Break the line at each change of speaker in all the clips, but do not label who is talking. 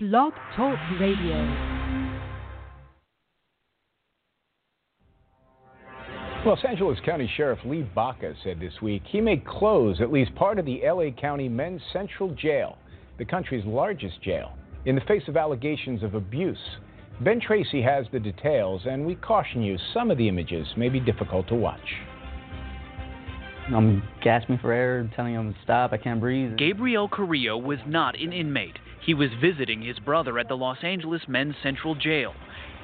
Blog Talk Radio.
Los Angeles County Sheriff Lee Baca said this week he may close at least part of the LA County Men's Central Jail, the country's largest jail, in the face of allegations of abuse. Ben Tracy has the details, and we caution you some of the images may be difficult to watch.
I'm gasping for air, telling him to stop, I can't breathe.
Gabriel Carrillo was not an inmate. He was visiting his brother at the Los Angeles Men's Central Jail.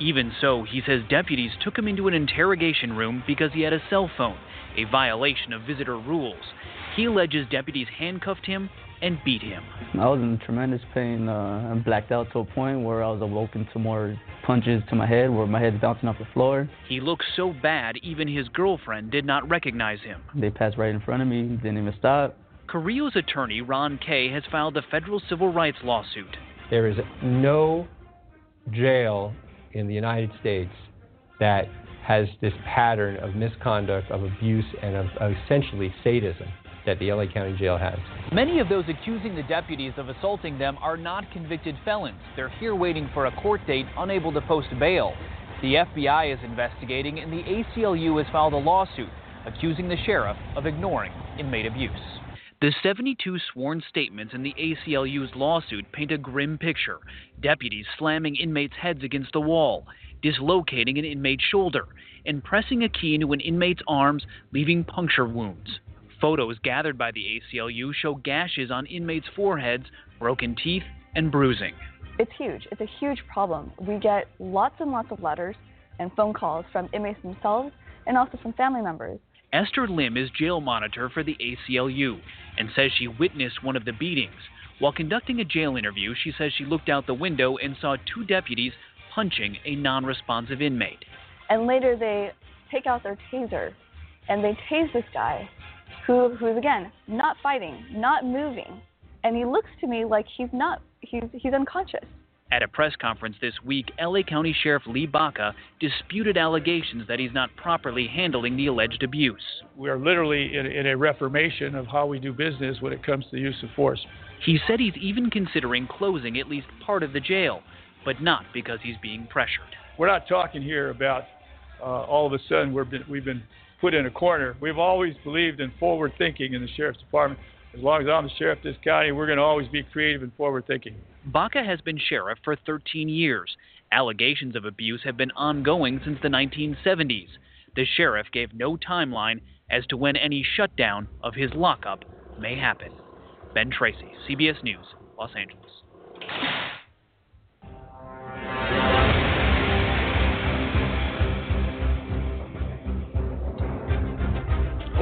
Even so, he says deputies took him into an interrogation room because he had a cell phone, a violation of visitor rules. He alleges deputies handcuffed him and beat him.
I was in tremendous pain. Uh, I blacked out to a point where I was awoken to more punches to my head, where my head's bouncing off the floor.
He looked so bad, even his girlfriend did not recognize him.
They passed right in front of me, didn't even stop.
Carrillo's attorney, Ron Kaye, has filed a federal civil rights lawsuit.
There is no jail in the United States that has this pattern of misconduct, of abuse, and of, of essentially sadism that the LA County Jail has.
Many of those accusing the deputies of assaulting them are not convicted felons. They're here waiting for a court date, unable to post bail. The FBI is investigating, and the ACLU has filed a lawsuit accusing the sheriff of ignoring inmate abuse. The 72 sworn statements in the ACLU's lawsuit paint a grim picture. Deputies slamming inmates' heads against the wall, dislocating an inmate's shoulder, and pressing a key into an inmate's arms, leaving puncture wounds. Photos gathered by the ACLU show gashes on inmates' foreheads, broken teeth, and bruising.
It's huge. It's a huge problem. We get lots and lots of letters and phone calls from inmates themselves and also from family members.
Esther Lim is jail monitor for the ACLU and says she witnessed one of the beatings. While conducting a jail interview, she says she looked out the window and saw two deputies punching a non responsive inmate.
And later they take out their taser and they tase this guy who who's again not fighting, not moving. And he looks to me like he's not he's he's unconscious.
At a press conference this week, LA County Sheriff Lee Baca disputed allegations that he's not properly handling the alleged abuse.
We are literally in, in, a reformation of how we do business when it comes to the use of force.
He said he's even considering closing at least part of the jail, but not because he's being pressured.
We're not talking here about uh, all of a sudden we've been, we've been put in a corner. We've always believed in forward thinking in the sheriff's department. As long as I'm the sheriff of this county, we're going to always be creative and forward thinking.
Baca has been sheriff for 13 years. Allegations of abuse have been ongoing since the 1970s. The sheriff gave no timeline as to when any shutdown of his lockup may happen. Ben Tracy, CBS News, Los Angeles.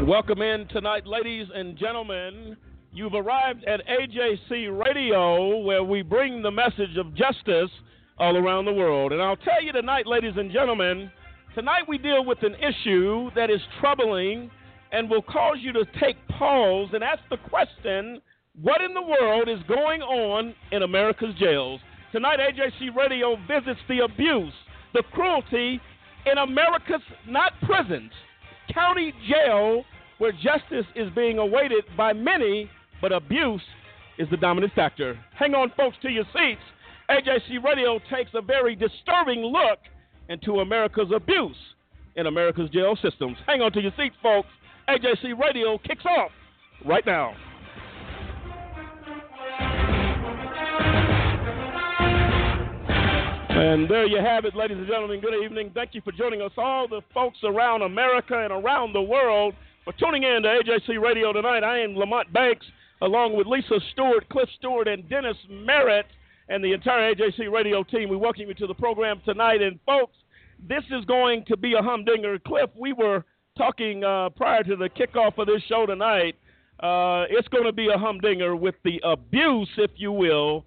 Welcome in tonight, ladies and gentlemen. You've arrived at AJC Radio, where we bring the message of justice all around the world. And I'll tell you tonight, ladies and gentlemen, tonight we deal with an issue that is troubling and will cause you to take pause and ask the question what in the world is going on in America's jails? Tonight, AJC Radio visits the abuse, the cruelty in America's not prisons, county jail where justice is being awaited by many, but abuse is the dominant factor. Hang on, folks, to your seats. AJC Radio takes a very disturbing look into America's abuse in America's jail systems. Hang on to your seats, folks. AJC Radio kicks off right now. And there you have it, ladies and gentlemen. Good evening. Thank you for joining us, all the folks around America and around the world for tuning in to AJC Radio tonight. I am Lamont Banks, along with Lisa Stewart, Cliff Stewart, and Dennis Merritt, and the entire AJC Radio team. We welcome you to the program tonight. And folks, this is going to be a humdinger. Cliff, we were talking uh, prior to the kickoff of this show tonight. Uh, it's going to be a humdinger with the abuse, if you will,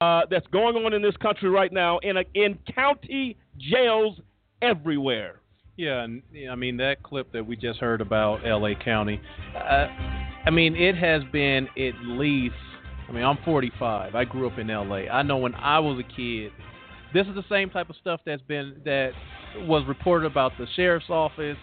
uh, that's going on in this country right now in a, in county jails everywhere.
Yeah, and I mean that clip that we just heard about L.A. County. Uh, I mean, it has been at least. I mean, I'm 45. I grew up in L.A. I know when I was a kid, this is the same type of stuff that's been that was reported about the sheriff's office,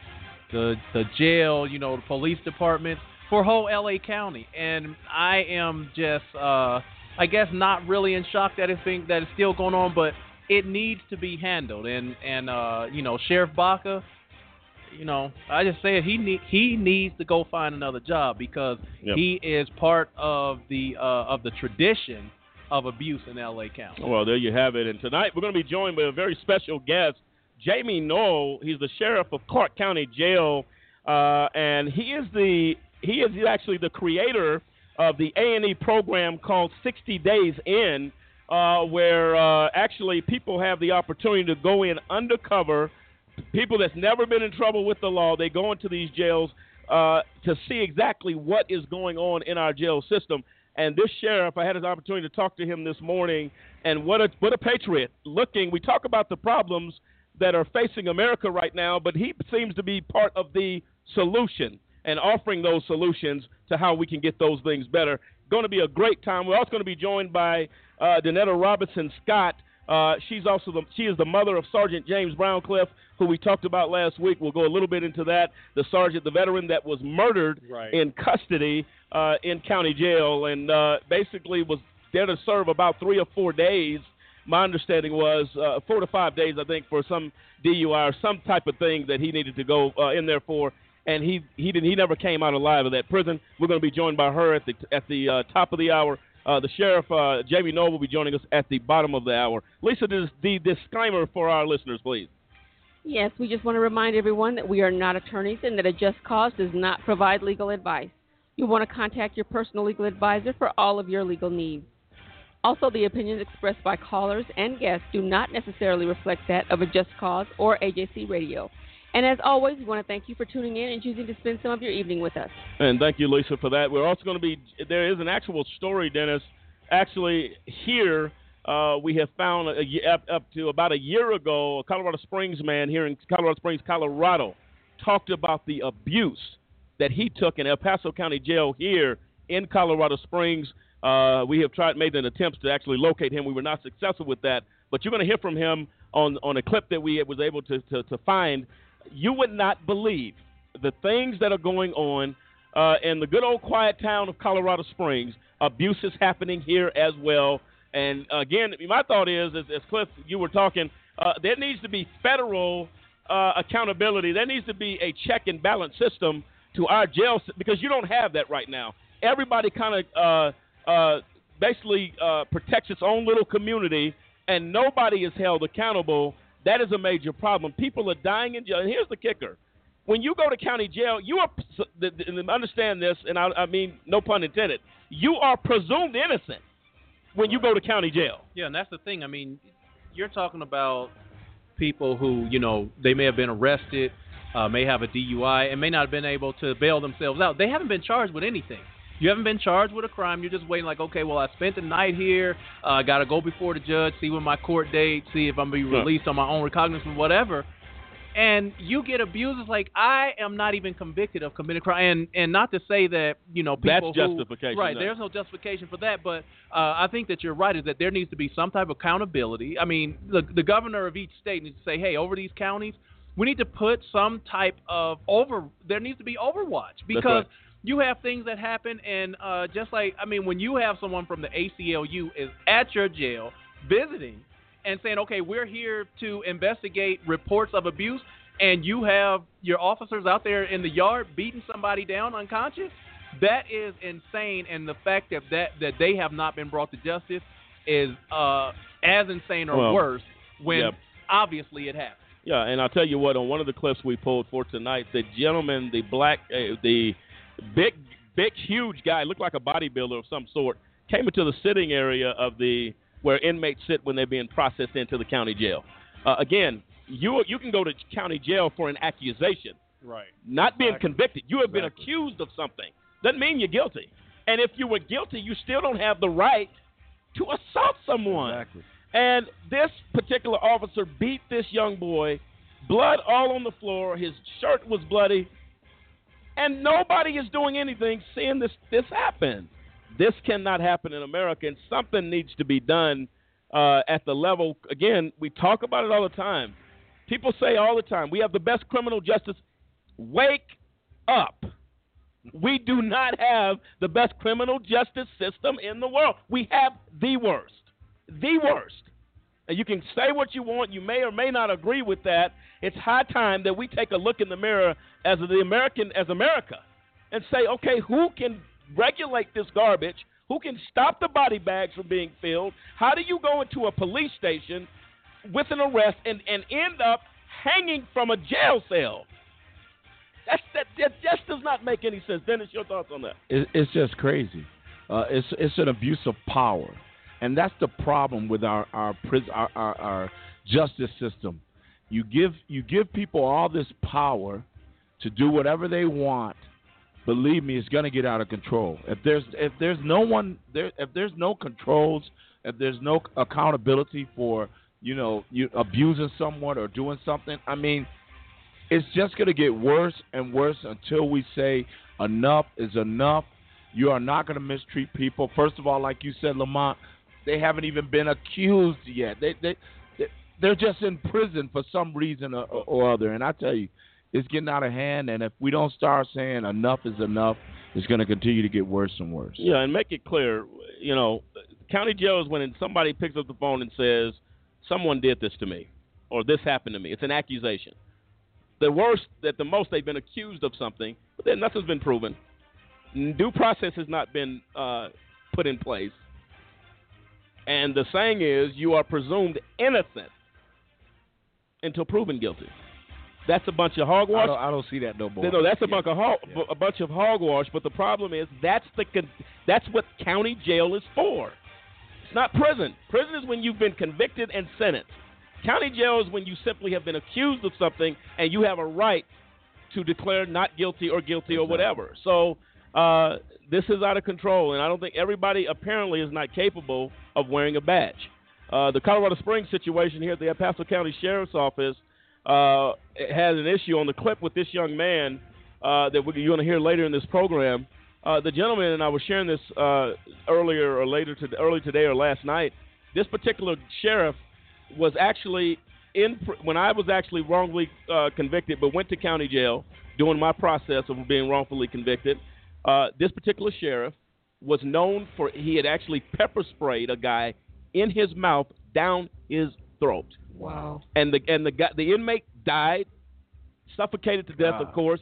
the the jail, you know, the police department for whole L.A. County. And I am just uh, I guess not really in shock that it's being that it's still going on, but it needs to be handled. And and uh, you know, Sheriff Baca, you know, I just say he need, he needs to go find another job because
Yep.
he is part of the uh, of the tradition of abuse in L.A. County.
Well, there you have it. And tonight we're going to be joined by a very special guest, Jamey Noel. He's the sheriff of Clark County Jail, uh, and he is the he is actually the creator of the A and E program called 60 Days In, uh, where uh, actually people have the opportunity to go in undercover. People that's never been in trouble with the law, they go into these jails uh, to see exactly what is going on in our jail system. And this sheriff, I had an opportunity to talk to him this morning, and what a what a patriot! Looking, we talk about the problems that are facing America right now, but he seems to be part of the solution and offering those solutions to how we can get those things better. Going to be a great time. We're also going to be joined by uh, Dinetta Robinson Scott. Uh, she's also the, she is the mother of Sergeant James Browncliffe, who we talked about last week. We'll go a little bit into that. The sergeant, the veteran that was murdered
Right.
in custody uh, in county jail, and uh, basically was there to serve about three or four days. My understanding was uh, four to five days, I think, for some DUI or some type of thing that he needed to go uh, in there for, and he he didn't he never came out alive of that prison. We're going to be joined by her at the at the uh, top of the hour. Uh, the sheriff uh, Jamey Noel will be joining us at the bottom of the hour. Lisa, this, the disclaimer for our listeners, please.
Yes, we just want to remind everyone that we are not attorneys and that a just cause does not provide legal advice. You want to contact your personal legal advisor for all of your legal needs. Also, the opinions expressed by callers and guests do not necessarily reflect that of a Just Cause or AJC Radio. And as always, we want to thank you for tuning in and choosing to spend some of your evening with us.
And thank you, Lisa, for that. We're also going to be, there is an actual story, Dennis. Actually, here uh, we have found a, up, up to about a year ago, a Colorado Springs man here in Colorado Springs, Colorado, talked about the abuse that he took in El Paso County Jail here in Colorado Springs. Uh, we have tried, made an attempt to actually locate him. We were not successful with that, but you're going to hear from him on on a clip that we was able to, to, to find. You would not believe the things that are going on uh, in the good old quiet town of Colorado Springs. Abuse is happening here as well. And again, my thought is, as, as Cliff, you were talking, uh, there needs to be federal uh, accountability. There needs to be a check and balance system to our jail sy- because you don't have that right now. Everybody kind of uh, uh, basically uh, protects its own little community, and nobody is held accountable. That is a major problem. People are dying in jail. And here's the kicker: when you go to county jail, you are understand this, and I, I mean no pun intended. You are presumed innocent when you go to county jail.
Yeah, and that's the thing. I mean, you're talking about people who, you know, they may have been arrested, uh, may have a DUI, and may not have been able to bail themselves out. They haven't been charged with anything. You haven't been charged with a crime. You're just waiting, like, okay, well, I spent the night here. Uh, I got to go before the judge, see when my court date, see if I'm going to be released on my own recognizance, whatever. And you get abused. It's like I am not even convicted of committing crime, and and not to say that you know
That's
people who-
justification,
right?
no.
There's no justification for that, but uh, I think that you're right. Is that there needs to be some type of accountability. I mean, the the governor of each state needs to say, hey, over these counties, we need to put some type of over. There needs to be overwatch because
right.
You have things that happen, and uh, just like I mean, when you have someone from the ACLU is at your jail visiting and saying, okay, we're here to investigate reports of abuse, and you have your officers out there in the yard beating somebody down unconscious, that is insane. And the fact that that, that they have not been brought to justice is uh, as insane or
Well,
worse when
yeah.
obviously it happened.
Yeah, and I'll tell you what. On one of the clips we pulled for tonight, the gentleman, the black, uh, the big, big, huge guy, looked like a bodybuilder of some sort, came into the sitting area of the where inmates sit when they're being processed into the county jail. Uh, again, you you can go to county jail for an accusation,
Right.
not being convicted. You have been accused of something. Doesn't mean you're guilty. And if you were guilty, you still don't have the right to assault someone.
Exactly.
And this particular officer beat this young boy, blood all on the floor. His shirt was bloody, and nobody is doing anything seeing this this happen. This cannot happen in America, and something needs to be done uh, at the level. Again, we talk about it all the time. People say all the time, we have the best criminal justice. Wake up. we do not have the best criminal justice system in the world. We have the worst. The worst. And you can say what you want. You may or may not agree with that. It's high time that we take a look in the mirror as the American, as America, and say, okay, who can regulate this garbage? Who can stop the body bags from being filled? How do you go into a police station with an arrest and, and end up hanging from a jail cell? That's, that, that just does not make any sense. Dennis, your thoughts on that?
It, it's just crazy. Uh, it's it's an abuse of power, and that's the problem with our our, our, our, our justice system. You give you give people all this power to do whatever they want. Believe me, it's going to get out of control. If there's if there's no one there, if there's no controls, if there's no accountability for you know you abusing someone or doing something, I mean, it's just going to get worse and worse until we say enough is enough. You are not going to mistreat people. First of all, like you said, Lamont, they haven't even been accused yet. They they, they they're just in prison for some reason or, or other. And I tell you, it's getting out of hand. And if we don't start saying enough is enough, it's going to continue to get worse and worse.
Yeah, and make it clear, you know, county jail is when somebody picks up the phone and says, "Someone did this to me," or "This happened to me." It's an accusation. The worst, that the most, they've been accused of something, but then nothing's been proven. Due process has not been uh, put in place. And the saying is, you are presumed innocent until proven guilty. That's a bunch of hogwash.
I don't, I don't see that no more.
No, that's a
Yeah.
bunch of hog,
Yeah.
a bunch of hogwash. But the problem is that's the con- that's what county jail is for. It's not prison. Prison is when you've been convicted and sentenced. County jail is when you simply have been accused of something and you have a right to declare not guilty or guilty or whatever. So uh, this is out of control, and I don't think everybody apparently is not capable of wearing a badge. Uh, the Colorado Springs situation here at the El Paso County Sheriff's Office uh, has an issue on the clip with this young man uh, that you're going to hear later in this program. Uh, the gentleman and I was sharing this uh, earlier or later to early today or last night. This particular sheriff was actually in when I was actually wrongly uh, convicted, but went to county jail doing my process of being wrongfully convicted. Uh, this particular sheriff was known for he had actually pepper sprayed a guy in his mouth down his throat
Wow.
and the and the guy, the inmate died, suffocated to death, of course.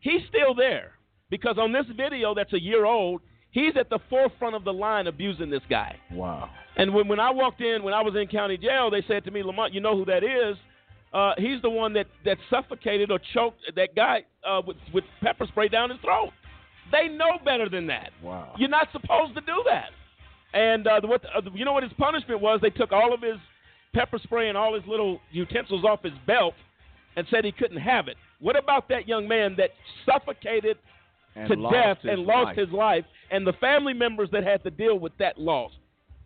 He's still there because on this video that's a year old, he's at the forefront of the line abusing this guy.
Wow.
And when when I walked in, when I was in county jail, they said to me, Lamont, you know who that is? Uh, he's the one that, that suffocated or choked that guy uh, with with pepper spray down his throat. They know better than that.
Wow.
You're not supposed to do that. And uh, the, what uh, you know what his punishment was? They took all of his pepper spray and all his little utensils off his belt and said he couldn't have it. What about that young man that suffocated
And
to death and lost
life.
his life, and the family members that had to deal with that loss?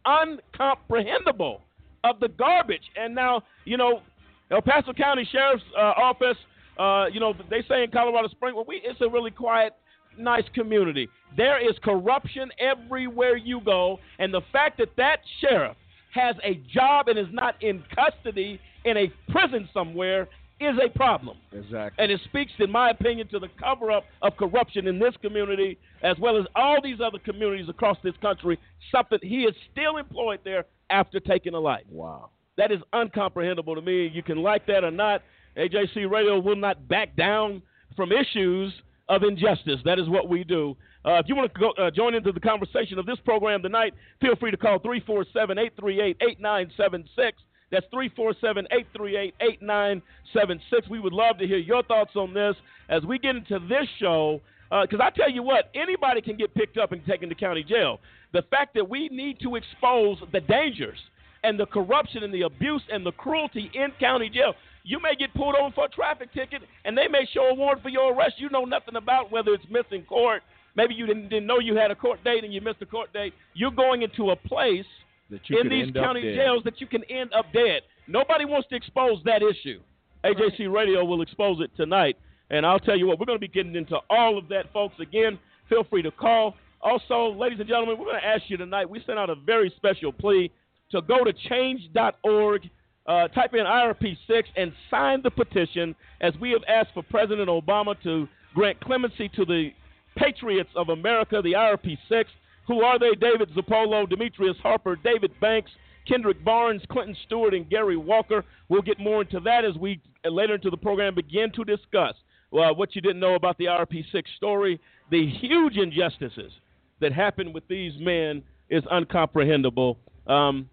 Uncomprehendable of the garbage. And now, you know, El Paso County Sheriff's uh, Office, uh, you know, they say in Colorado Springs, well, we, it's a really quiet, nice community. There is corruption everywhere you go, and the fact that that sheriff has a job and is not in custody in a prison somewhere is a problem.
Exactly.
And it speaks, in my opinion, to the cover up of corruption in this community, as well as all these other communities across this country. Something he is still employed there after taking a life.
Wow.
That is uncomprehendable to me. You can like that or not. AJC Radio will not back down from issues of injustice. That is what we do. Uh, if you want to go, uh, join into the conversation of this program tonight, feel free to call 347 838 8976. That's 347 838 8976. We would love to hear your thoughts on this as we get into this show. Because I tell you what, anybody can get picked up and taken to county jail. The fact that we need to expose the dangers and the corruption and the abuse and the cruelty in county jail. You may get pulled over for a traffic ticket, and they may show a warrant for your arrest you know nothing about, whether it's missing court. Maybe you didn't, didn't know you had a court date and you missed a court date. You're going into a place
That you
in these county jails that you can end up dead. Nobody wants to expose that issue. AJC Radio will expose it tonight. And I'll tell you what, we're going to be getting into all of that, folks. Again, feel free to call. Also, ladies and gentlemen, we're going to ask you tonight, we sent out a very special plea to go to change.org, uh, type in IRP6, and sign the petition as we have asked for President Obama to grant clemency to the Patriots of America, the IRP6. Who are they? David Zirpolo, Demetrius Harper, David Banks, Kendrick Barnes, Clinton Stewart, and Gary Walker. We'll get more into that as we uh, later into the program begin to discuss uh, what you didn't know about the IRP6 story. The huge injustices that happened with these men is uncomprehendable. Um,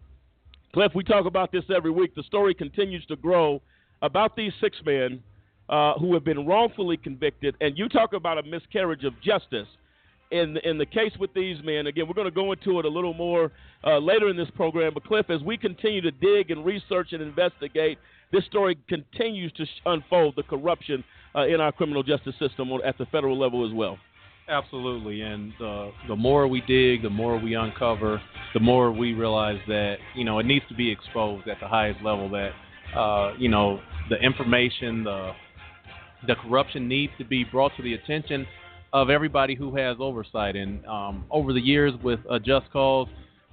Cliff, we talk about this every week. The story continues to grow about these six men uh, who have been wrongfully convicted, and you talk about a miscarriage of justice. In, in the case with these men, again, we're going to go into it a little more uh, later in this program. But, Cliff, as we continue to dig and research and investigate, this story continues to unfold the corruption uh, in our criminal justice system at the federal level as well.
Absolutely, and uh, the more we dig, the more we uncover, the more we realize that you know it needs to be exposed at the highest level. That uh, you know the information, the the corruption needs to be brought to the attention of everybody who has oversight. And um, over the years with a Just Cause,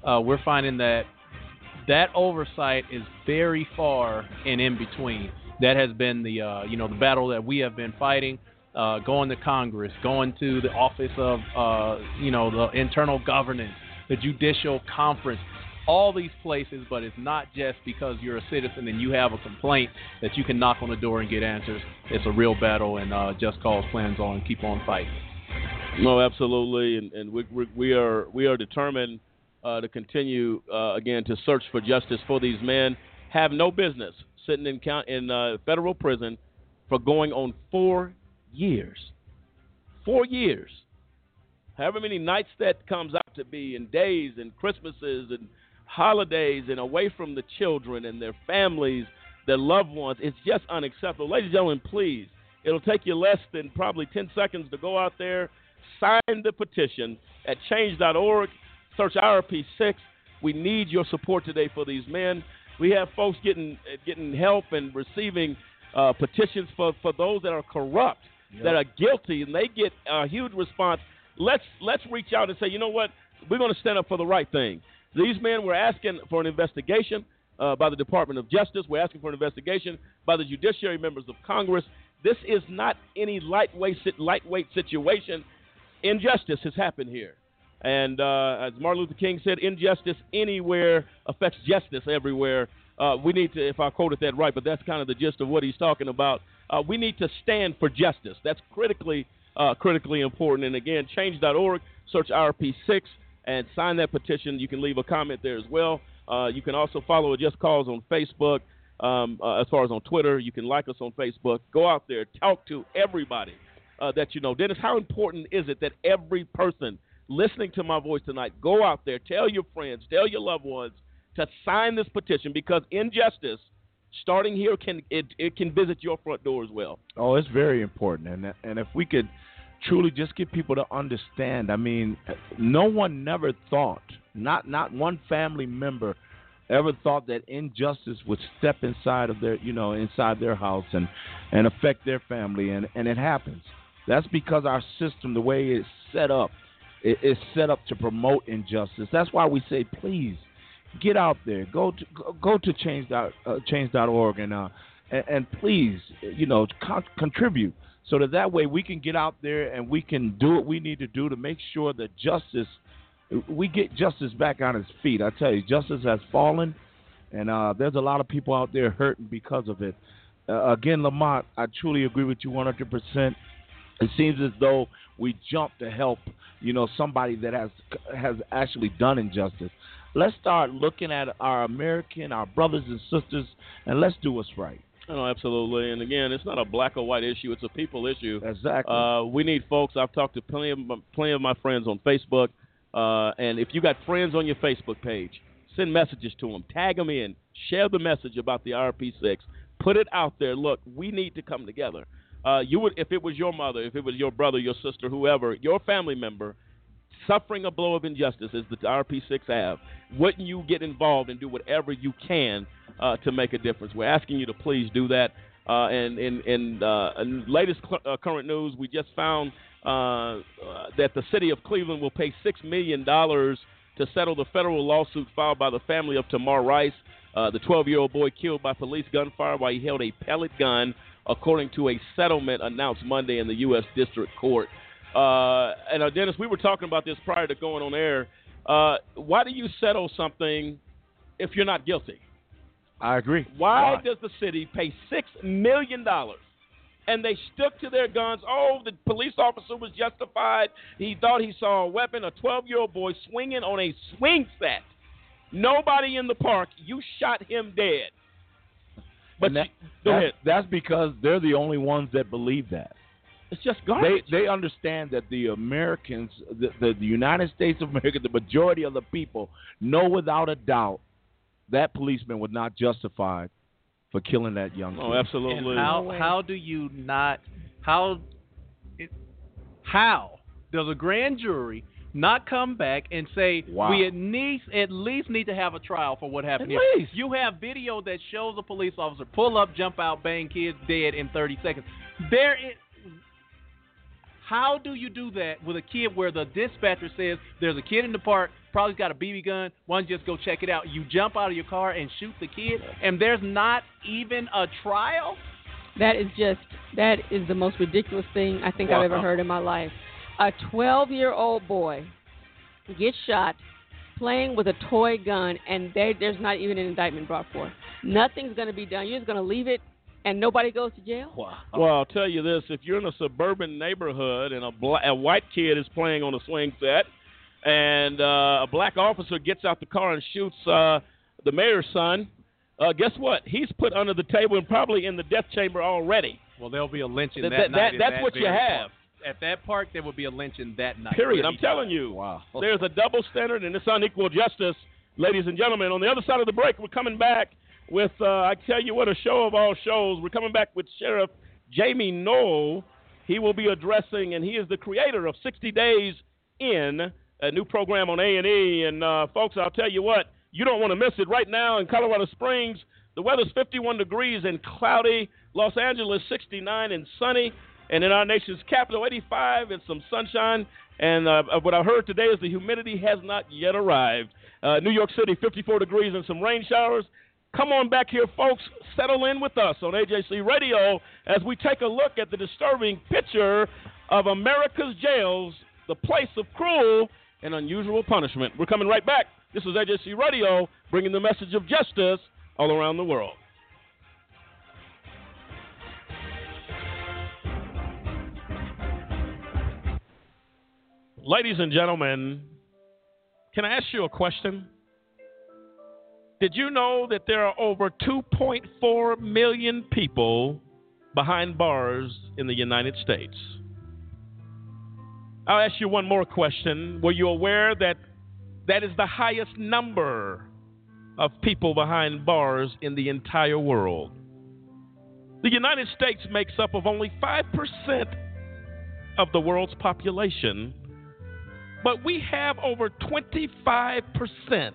uh, we're finding that that oversight is very far and in between. That has been the uh, you know the battle that we have been fighting uh, going to Congress, going to the Office of, uh, you know, the internal governance, the Judicial Conference, all these places. But it's not just because you're a citizen and you have a complaint that you can knock on the door and get answers. It's a real battle, and uh, Just Cause plans on keep on fighting.
No, absolutely, and, and we, we are we are determined uh, to continue uh, again to search for justice for these men. Have no business sitting in count in uh, federal prison for going on four years. Four years. However many nights that comes out to be, and days, and Christmases, and holidays, and away from the children and their families, their loved ones. It's just unacceptable. Ladies and gentlemen, please, it'll take you less than probably 10 seconds to go out there, sign the petition at change.org, search IRP6. We need your support today for these men. We have folks getting getting help and receiving uh, petitions for, for those that are corrupt that are guilty and they get a huge response. Let's let's reach out and say, you know what, we're going to stand up for the right thing. These men were asking for an investigation uh, by the Department of Justice. We're asking for an investigation by the judiciary members of Congress. This is not any lightweight lightweight situation. Injustice has happened here. And uh, as Martin Luther King said, injustice anywhere affects justice everywhere. Uh, we need to, if I quoted that right, but that's kind of the gist of what he's talking about. Uh, we need to stand for justice. That's critically uh, critically important. And again, change.org, search IRP6 and sign that petition. You can leave a comment there as well. Uh, you can also follow Just Cause on Facebook. Um, uh, as far as on Twitter, you can like us on Facebook. Go out there, talk to everybody uh, that you know. Dennis, how important is it that every person listening to my voice tonight go out there, tell your friends, tell your loved ones to sign this petition because injustice – starting here can it, it can visit your front door as well.
Oh, it's very important, and and if we could truly just get people to understand, I mean, no one never thought, not not one family member ever thought that injustice would step inside of their you know inside their house and and affect their family. And and it happens. That's because our system the way it's set up it, it's set up to promote injustice. That's why we say please get out there. Go to go to change dot, uh, change.org and uh and, please you know con- contribute so that that way we can get out there and we can do what we need to do to make sure that justice we get justice back on its feet. I tell you, justice has fallen, and uh, there's a lot of people out there hurting because of it. Uh, again, Lamont, I truly agree with you 100%. It seems as though we jump to help, you know, somebody that has has actually done injustice. Let's start looking at our American, our brothers and sisters, and let's do what's right.
No, absolutely. And again, it's not a black or white issue; it's a people issue.
Exactly.
Uh, we need folks. I've talked to plenty of my, plenty of my friends on Facebook, uh, and if you got friends on your Facebook page, send messages to them, tag them in, share the message about the IRP6, put it out there. Look, we need to come together. Uh, you would, if it was your mother, if it was your brother, your sister, whoever, your family member suffering a blow of injustice as the IRP6 have, wouldn't you get involved and do whatever you can uh, to make a difference? We're asking you to please do that. Uh, and in, in, uh, latest cl- uh, current news, we just found uh, that the city of Cleveland will pay six million dollars to settle the federal lawsuit filed by the family of Tamir Rice, the 12-year-old boy killed by police gunfire while he held a pellet gun, according to a settlement announced Monday in the U.S. District Court. Uh, and uh, Dennis, we were talking about this prior to going on air. Uh, why do you settle something if you're not guilty?
I agree.
Why, does the city pay six million dollars? And they stuck to their guns. Oh, the police officer was justified. He thought he saw a weapon. A 12-year-old boy swinging on a swing set. Nobody in the park. You shot him dead. But
that-
you- go
that's,
ahead.
That's because they're the only ones that believe that.
It's just
They
garbage.
they understand that the Americans, the, the the United States of America, the majority of the people know without a doubt that policeman was not justified for killing that young.
Oh,
kid.
absolutely.
And how how do you not how it, how does a grand jury not come back and say
Wow.
we at least at least need to have a trial for what happened
At
here?
least.
You have video that shows a police officer pull up, jump out, bang kids dead in 30 seconds. There is how do you do that with a kid where the dispatcher says there's a kid in the park, probably got a BB gun, why don't you just go check it out? You jump out of your car and shoot the kid, and there's not even a trial?
That is just that is the most ridiculous thing I think I've ever heard in my life. A 12-year-old boy gets shot playing with a toy gun, and they, there's not even an indictment brought forth. Nothing's going to be done. You're just going to leave it, and nobody goes to jail.
Well, I'll tell you this: if you're in a suburban neighborhood and a, bla- a white kid is playing on a swing set, and uh, a black officer gets out the car and shoots uh, the mayor's son, uh, guess what? He's put under the table and probably in the death chamber already.
Well, there'll be a lynching
That-
that,
that-
night.
that- that's
that
what you have.
park. At that park, there will be a lynching that night.
Period. I'm telling you.
Wow.
There's a double standard and it's unequal justice, ladies and gentlemen. On the other side of the break, we're coming back with, uh, I tell you what, a show of all shows. We're coming back with Sheriff Jamey Noel. He will be addressing, and he is the creator of 60 Days In, a new program on A&E. And, uh, folks, I'll tell you what, you don't want to miss it. Right now in Colorado Springs, the weather's 51 degrees and cloudy. Los Angeles, 69 and sunny. And in our nation's capital, 85 and some sunshine. And uh, what I heard today is the humidity has not yet arrived. Uh, New York City, 54 degrees and some rain showers. Come on back here, folks. Settle in with us on AJC Radio as we take a look at the disturbing picture of America's jails, the place of cruel and unusual punishment. We're coming right back. This is AJC Radio, bringing the message of justice all around the world. Ladies and gentlemen, can I ask you a question? Did you know that there are over 2.4 million people behind bars in the United States? I'll ask you one more question. Were you aware that that is the highest number of people behind bars in the entire world? The United States makes up of only 5% of the world's population, but we have over 25%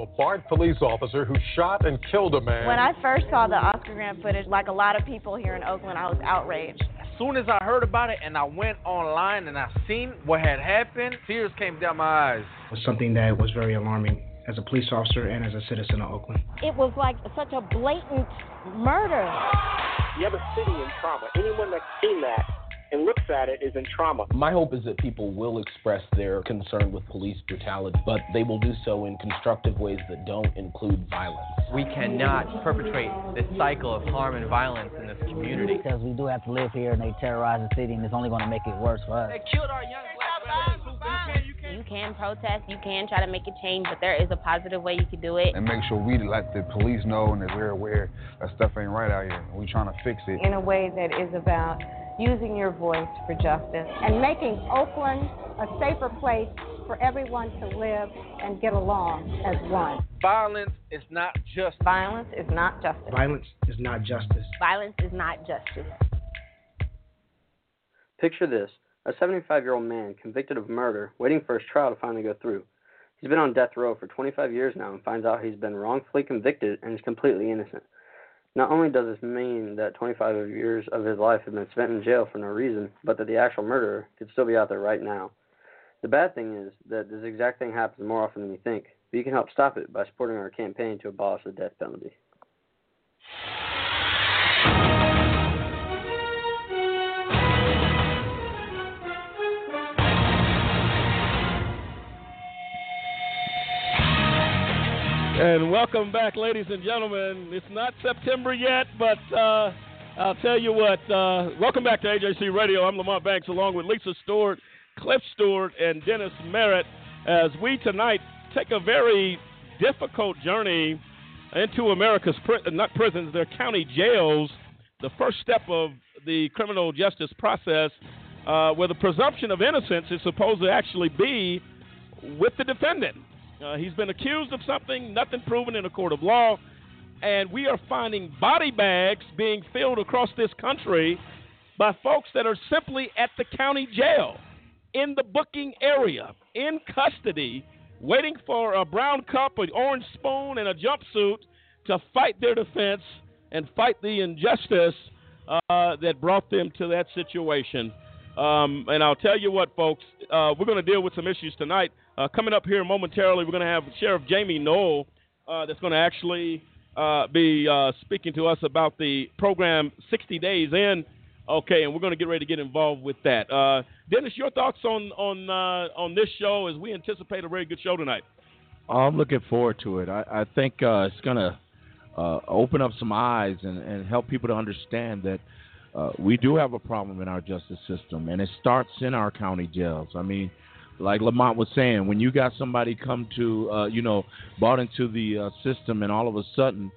A barred police officer who shot and killed a man.
When I first saw the Oscar Grant footage, like a lot of people here in Oakland, I was outraged.
As soon as I heard about it and I went online and I seen what had happened, tears came down my eyes.
It was something that was very alarming as a police officer and as a citizen of Oakland.
It was like such a blatant murder.
You have a city in trauma. Anyone that's seen that
and looks at it is in trauma.
My hope is that people will express their concern with police brutality, but they will do so in constructive ways that don't include violence.
We cannot perpetrate this cycle of harm and violence in this community.
Because we do have to live here and they terrorize the city and it's only going to make it worse for us.
They killed our young black brothers.
You can protest, you can try to make a change, but there is a positive way you can do it.
And make sure we let the police know and that we're aware that stuff ain't right out here. We're trying to fix it.
In a way that is about using your voice for justice.
And making Oakland a safer place for everyone to live and get along as one.
Violence is not just
violence is not justice.
Violence is not justice.
Violence is not justice.
Picture this a 75 year old man convicted of murder, waiting for his trial to finally go through. He's been on death row for 25 years now and finds out he's been wrongfully convicted and is completely innocent. Not only does this mean that 25 years of his life have been spent in jail for no reason, but that the actual murderer could still be out there right now. The bad thing is that this exact thing happens more often than you think, but you can help stop it by supporting our campaign to abolish the death penalty.
And welcome back, ladies and gentlemen. It's not September yet, but uh, I'll tell you what. Uh, welcome back to AJC Radio. I'm Lamont Banks, along with Lisa Stewart, Cliff Stewart, and Dennis Merritt, as we tonight take a very difficult journey into America's pri- not prisons, their county jails. The first step of the criminal justice process, uh, where the presumption of innocence is supposed to actually be with the defendant. Uh, he's been accused of something, nothing proven in a court of law, and we are finding body bags being filled across this country by folks that are simply at the county jail, in the booking area, in custody, waiting for a brown cup, an orange spoon, and a jumpsuit to fight their defense and fight the injustice uh, that brought them to that situation. Um, and I'll tell you what, folks, uh, we're going to deal with some issues tonight. Uh, coming up here momentarily, we're going to have Sheriff Jamey Noel uh, that's going to actually uh, be uh, speaking to us about the program 60 Days In. Okay, and we're going to get ready to get involved with that. Uh, Dennis, your thoughts on on on this show as we anticipate a very good show tonight.
I'm looking forward to it. I, I think it's going to open up some eyes and, and help people to understand that uh, we do have a problem in our justice system, and it starts in our county jails. I mean, like Lamont was saying, when you got somebody come to, uh, you know, bought into the uh, system, and all of a sudden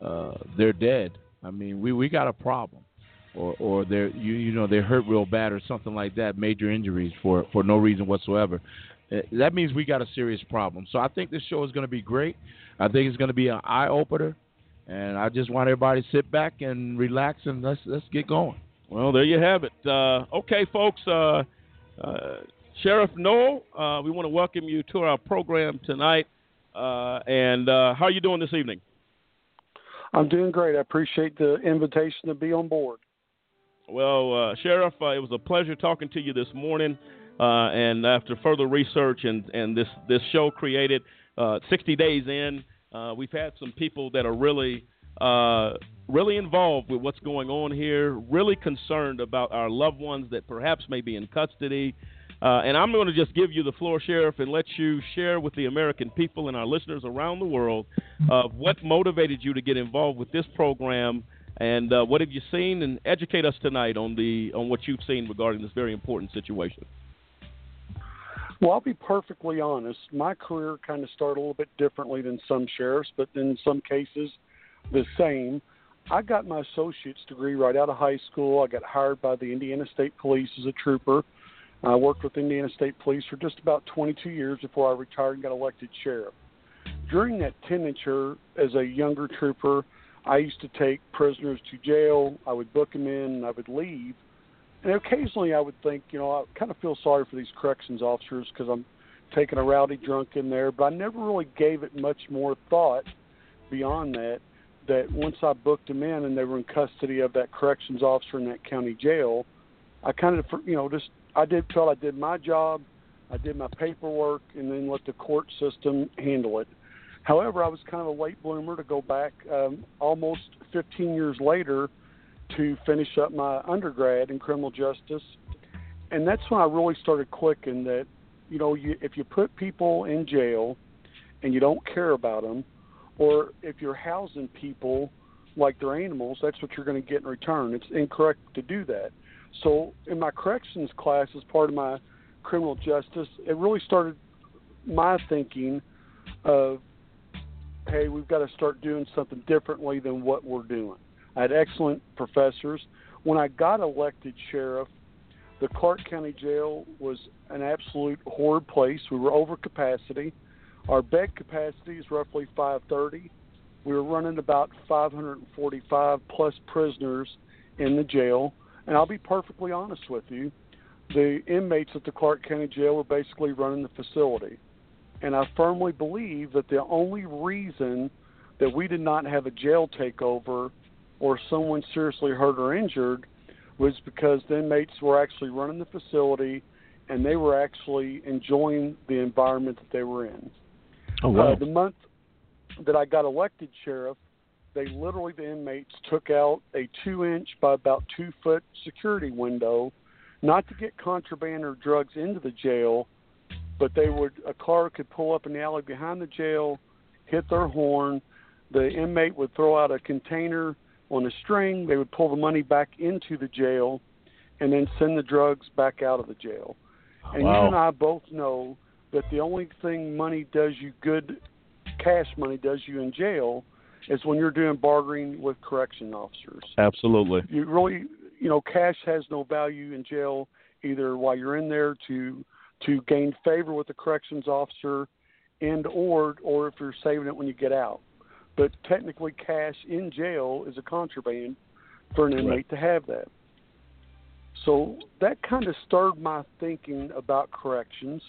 uh, they're dead. I mean, we we got a problem, or or they're you you know they're hurt real bad or something like that, major injuries for for no reason whatsoever. Uh, that means we got a serious problem. So I think this show is going to be great. I think it's going to be an eye opener. And I just want everybody to sit back and relax and let's let's get going.
Well, there you have it. Uh, okay, folks. Uh, uh, Sheriff Noel, uh, we want to welcome you to our program tonight. Uh, and uh, how are you doing this evening?
I'm doing great. I appreciate the invitation to be on board.
Well, Sheriff, it was a pleasure talking to you this morning. and after further research and, and this, this show created 60 days in, uh, we've had some people that are really, uh, really involved with what's going on here, really concerned about our loved ones that perhaps may be in custody. Uh, and I'm going to just give you the floor, Sheriff, and let you share with the American people and our listeners around the world of what motivated you to get involved with this program, and uh, what have you seen, and educate us tonight on the on what you've seen regarding this very important situation.
Well, I'll be perfectly honest. My career kind of started a little bit differently than some sheriffs, but in some cases, the same. I got my associate's degree right out of high school. I got hired by the Indiana State Police as a trooper. I worked with Indiana State Police for just about 22 years before I retired and got elected sheriff. During that tenure as a younger trooper, I used to take prisoners to jail. I would book them in and I would leave and occasionally I would think, you know, I kind of feel sorry for these corrections officers because I'm taking a rowdy drunk in there, but I never really gave it much more thought beyond that. That once I booked them in and they were in custody of that corrections officer in that county jail, I kind of, you know, just I did felt I did my job, I did my paperwork, and then let the court system handle it. However, I was kind of a late bloomer to go back um, almost 15 years later to finish up my undergrad in criminal justice and that's when I really started clicking that, you know, you, if you put people in jail and you don't care about them, or if you're housing people like they're animals, that's what you're going to get in return. It's incorrect to do that. So in my corrections class, as part of my criminal justice, it really started my thinking of, hey, we've got to start doing something differently than what we're doing. I had excellent professors. When I got elected sheriff, the Clark County Jail was an absolute horrid place. We were over capacity. Our bed capacity is roughly 530. We were running about 545 plus prisoners in the jail. And I'll be perfectly honest with you, the inmates at the Clark County Jail were basically running the facility. And I firmly believe that the only reason that we did not have a jail takeover or someone seriously hurt or injured was because the inmates were actually running the facility and they were actually enjoying the environment that they were in.
Oh, wow.
Uh, the month that I got elected sheriff, they literally, the inmates took out a two inch by about two foot security window, not to get contraband or drugs into the jail, but they would, a car could pull up in the alley behind the jail, hit their horn, the inmate would throw out a container on a string. They would pull the money back into the jail and then send the drugs back out of the jail. And
Wow.
you and I both know that the only thing money does you good, cash money does you in jail, is when you're doing bartering with correction officers.
Absolutely.
You really, you know, cash has no value in jail either while you're in there to to gain favor with the corrections officer, and or or if you're saving it when you get out. But technically, cash in jail is a contraband for an inmate to have that. So that kind of stirred my thinking about corrections.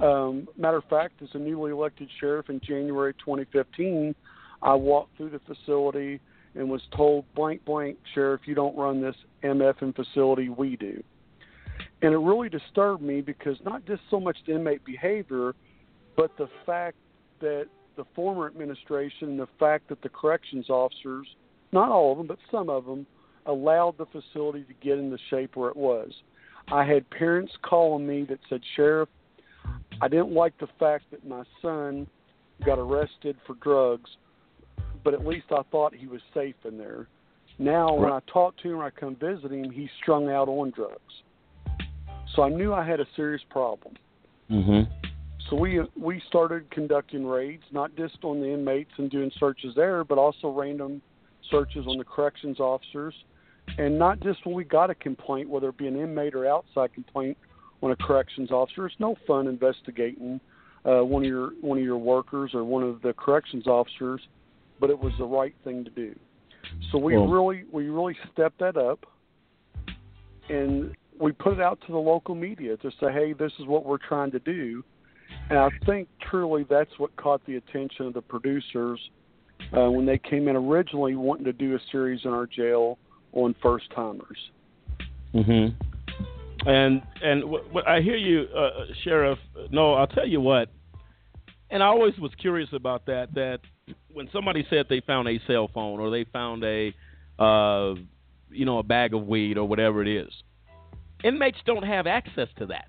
Um, matter of fact, as a newly elected sheriff in January 2015, I walked through the facility and was told, blank, blank, sheriff, you don't run this MFing facility, we do. And it really disturbed me because not just so much the inmate behavior, but the fact that the former administration, the fact that the corrections officers, not all of them, but some of them, allowed the facility to get in the shape where it was. I had parents calling me that said, Sheriff, I didn't like the fact that my son got arrested for drugs, but at least I thought he was safe in there. Now, when I talk to him or I come visit him, he's strung out on drugs. So I knew I had a serious problem.
Mm-hmm.
So we we started conducting raids, not just on the inmates and doing searches there, but also random searches on the corrections officers, and not just when we got a complaint, whether it be an inmate or outside complaint on a corrections officer. It's no fun investigating uh, one of your one of your workers or one of the corrections officers, but it was the right thing to do. So we
Well-
really we really stepped that up, and we put it out to the local media to say, hey, this is what we're trying to do. And I think truly that's what caught the attention of the producers uh, when they came in originally wanting to do a series in our jail on first timers.
Mm-hmm. And and what, what I hear you, uh, Sheriff. No, I'll tell you what. And I always was curious about that. That when somebody said they found a cell phone or they found a, uh, you know, a bag of weed or whatever it is, inmates don't have access to that.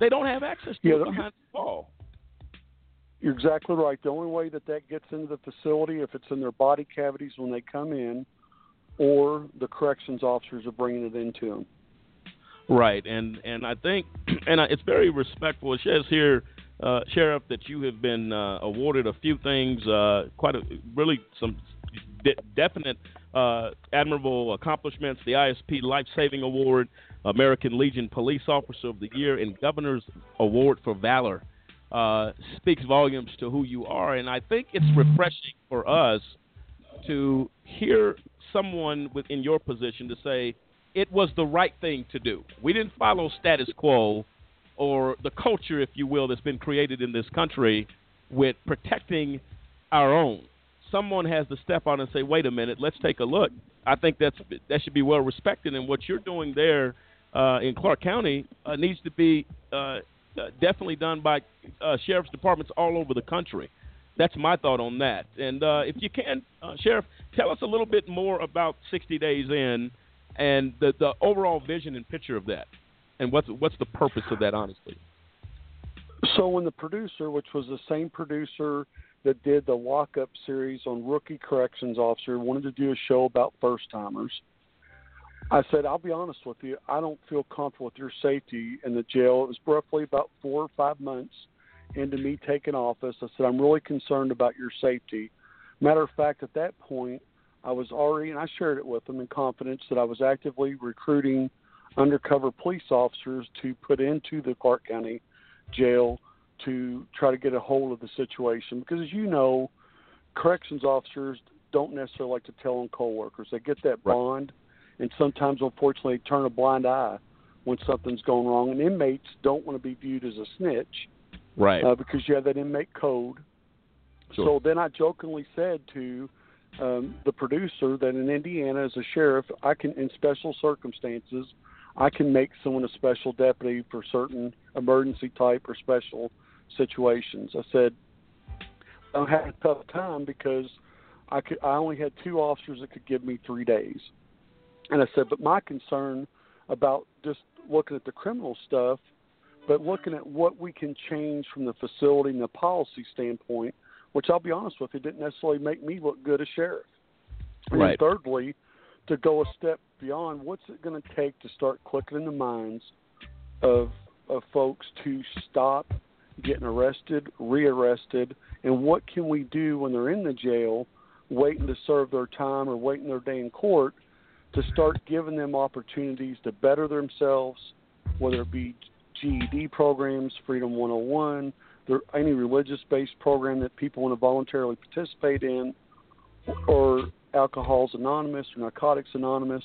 They don't have access to
Yeah,
it behind the wall.
You're exactly right. The only way that that gets into the facility, if it's in their body cavities when they come in, or the corrections officers are bringing it into them.
Right, and and I think, and I, it's very respectful. It says here, uh, Sheriff, that you have been uh, awarded a few things, uh, quite a really some de- definite, uh, admirable accomplishments. The ISP Life Saving Award, American Legion Police Officer of the Year, and Governor's Award for Valor. Uh, speaks volumes to who you are, and I think it's refreshing for us to hear someone within your position to say it was the right thing to do. We didn't follow status quo or the culture, if you will, that's been created in this country with protecting our own. Someone has to step on and say, "Wait a minute, let's take a look." I think that's that should be well respected, and what you're doing there uh, in Clark County uh, needs to be uh, uh, definitely done by uh, sheriff's departments all over the country. That's my thought on that. And uh, if you can, Sheriff, tell us a little bit more about 60 Days In and the, the overall vision and picture of that. And what's what's the purpose of that, honestly?
So when the producer, which was the same producer that did the lockup series on rookie corrections officer, wanted to do a show about first timers. I said, I'll be honest with you, I don't feel comfortable with your safety in the jail. It was roughly about four or five months into me taking office. I said, I'm really concerned about your safety. Matter of fact, at that point, I was already, and I shared it with them in confidence, that I was actively recruiting undercover police officers to put into the Clark County jail to try to get a hold of the situation. Because as you know, corrections officers don't necessarily like to tell on coworkers. They get that bond, and sometimes, unfortunately, turn a blind eye when something's going wrong. And inmates don't want to be viewed as a snitch,
Right.
uh, because you have that inmate code.
Sure.
So then I jokingly said to um, the producer that in Indiana, as a sheriff, I can, in special circumstances, I can make someone a special deputy for certain emergency type or special situations. I said I had a tough time because I could I only had two officers that could give me three days, and I said, but my concern about just looking at the criminal stuff, but looking at what we can change from the facility and the policy standpoint, which I'll be honest with you, didn't necessarily make me look good as sheriff. And
Right.
thirdly, to go a step beyond, what's it going to take to start clicking in the minds of of folks to stop getting arrested, rearrested, and what can we do when they're in the jail, waiting to serve their time or waiting their day in court, to start giving them opportunities to better themselves, whether it be GED programs, Freedom 101, there any religious-based program that people want to voluntarily participate in, or Alcohol's Anonymous or Narcotics Anonymous,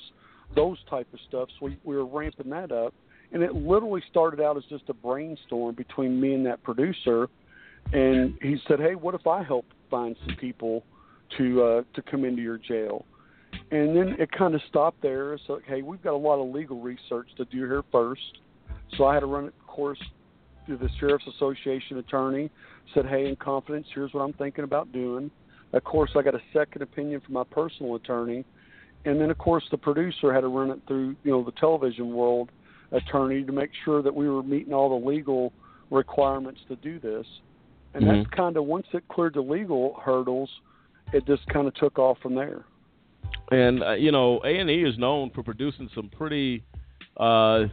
those type of stuff. So we, we were ramping that up, and it literally started out as just a brainstorm between me and that producer. And he said, "Hey, what if I help find some people to uh, to come into your jail?" And then it kind of stopped there. Like, "Hey, we've got a lot of legal research to do here first. So I had to run of course, through the Sheriff's Association attorney. Said, "Hey, in confidence, here's what I'm thinking about doing." Of course, I got a second opinion from my personal attorney, and then of course the producer had to run it through you know the television world attorney to make sure that we were meeting all the legal requirements to do this. And
Mhm.
that's kind of once it cleared the legal hurdles, it just kind of took off from there.
And uh, you know, A and E is known for producing some pretty uh,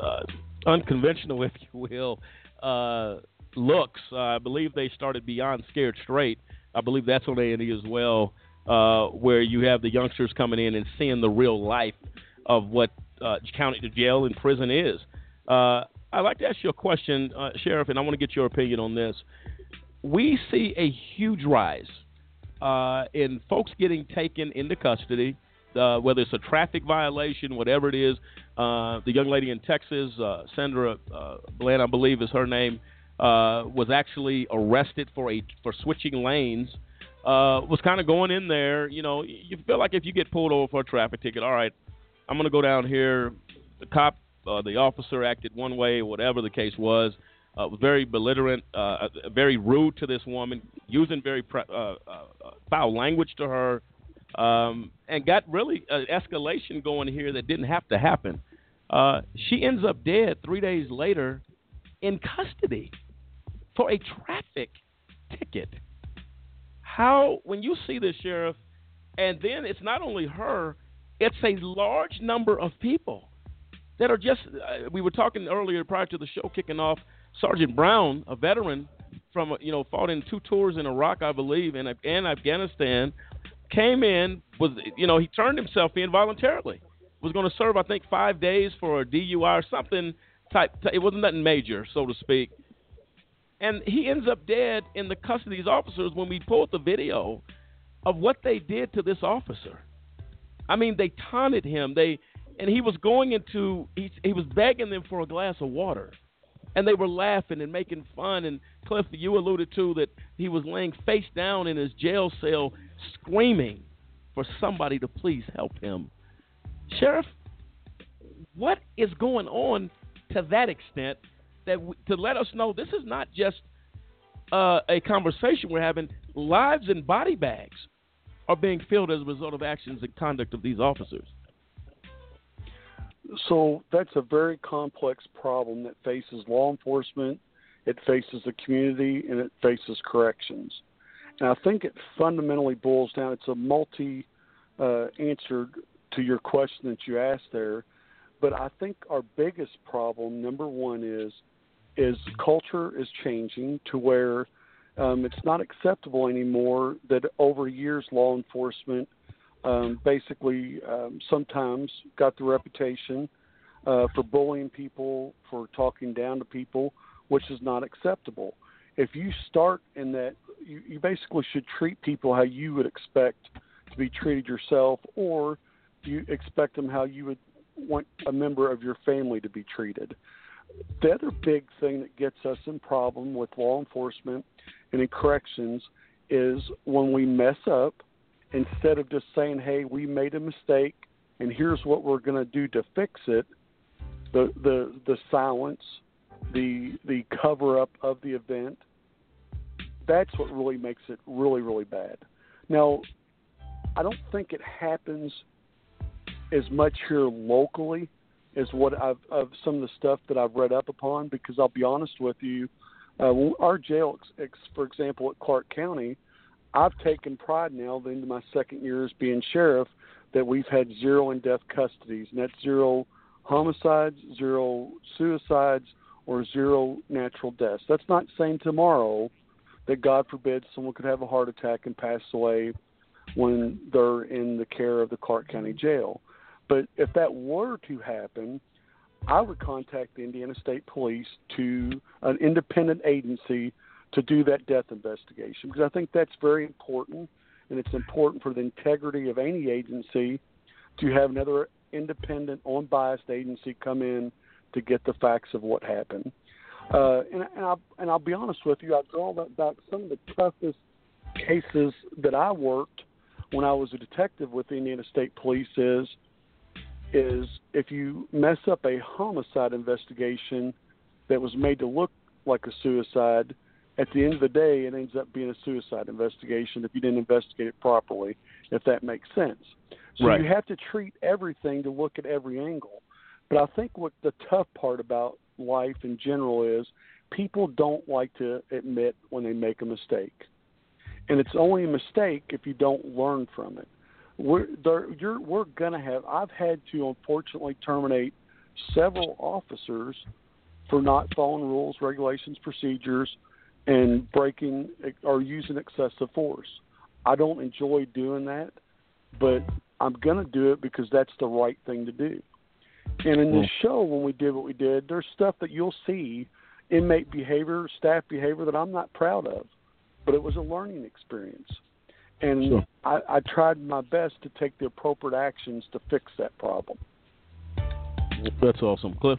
uh, unconventional, if you will, uh, looks. Uh, I believe they started Beyond Scared Straight. I believe that's on A and E as well, uh, where you have the youngsters coming in and seeing the real life of what uh, county jail and prison is. Uh, I'd like to ask you a question, uh, Sheriff, and I want to get your opinion on this. We see a huge rise uh, in folks getting taken into custody, uh, whether it's a traffic violation, whatever it is. Uh, the young lady in Texas, uh, Sandra uh, Bland, I believe is her name, uh, was actually arrested for a for switching lanes. Uh, was kind of going in there. You know, you feel like if you get pulled over for a traffic ticket, all right, I'm to go down here. The cop, uh, the officer acted one way, whatever the case was. Uh, very belligerent, uh, very rude to this woman, using very pre- uh, uh, foul language to her, um, and got really an escalation going here that didn't have to happen. Uh, she ends up dead three days later in custody for a traffic ticket. How, when you see this, Sheriff, and then it's not only her, it's a large number of people that are just, uh, we were talking earlier prior to the show kicking off, Sergeant Brown, a veteran from, you know, fought in two tours in Iraq, I believe, and, and Afghanistan, came in, was, you know, he turned himself in voluntarily. Was going to serve, I think, five days for a DUI or something type. It wasn't nothing major, so to speak. And he ends up dead in the custody of these officers when we pulled the video of what they did to this officer. I mean, they taunted him. They and he was going into he, he was begging them for a glass of water, and they were laughing and making fun. And Cliff, you alluded to that he was laying face down in his jail cell, screaming for somebody to please help him. Sheriff, what is going on to that extent that to let us know this is not just uh, a conversation we're having. Lives and body bags are being filled as a result of actions and conduct of these officers.
so that's a very complex problem that faces law enforcement, it faces the community, and it faces corrections. And I think it fundamentally boils down. It's a multi uh, answer to your question that you asked there, but I think our biggest problem, number one, is is culture is changing to where um, it's not acceptable anymore that over years law enforcement um, basically um, sometimes got the reputation uh, for bullying people, for talking down to people, which is not acceptable. If you start in that, you, you basically should treat people how you would expect to be treated yourself, or you expect them how you would want a member of your family to be treated. The other big thing that gets us in problem with law enforcement and in corrections is when we mess up, instead of just saying, "Hey, we made a mistake, and here's what we're going to do to fix it," the the the silence, the the cover up of the event. That's what really makes it really really bad. Now, I don't think it happens as much here locally as what I've of some of the stuff that I've read up upon. Because I'll be honest with you, uh, our jail, ex, for example, at Clark County, I've taken pride now into my second year as being sheriff that we've had zero in death custodies, that's zero homicides, zero suicides, or zero natural deaths. That's not saying tomorrow that God forbid someone could have a heart attack and pass away when they're in the care of the Clark County Jail. But if that were to happen, I would contact the Indiana State Police to an independent agency to do that death investigation because I think that's very important and it's important for the integrity of any agency to have another independent, unbiased agency come in to get the facts of what happened. Uh, and, and, I'll, and I'll be honest with you, I draw drawn about some of the toughest cases that I worked when I was a detective with the Indiana State Police is – is if you mess up a homicide investigation that was made to look like a suicide, at the end of the day, it ends up being a suicide investigation if you didn't investigate it properly, if that makes sense. So
Right.
you have to treat everything to look at every angle. But I think what the tough part about life in general is people don't like to admit when they make a mistake. And it's only a mistake if you don't learn from it we're there, you're, we're going to have. I've had to unfortunately terminate several officers for not following rules, regulations, procedures, and breaking or using excessive force. I don't enjoy doing that, but I'm going to do it because that's the right thing to do. And in this hmm. show, when we did what we did, there's stuff that you'll see inmate behavior, staff behavior that I'm not proud of, but it was a learning experience and
Sure.
I, I tried my best to take the appropriate actions to fix that problem.
That's awesome, Cliff.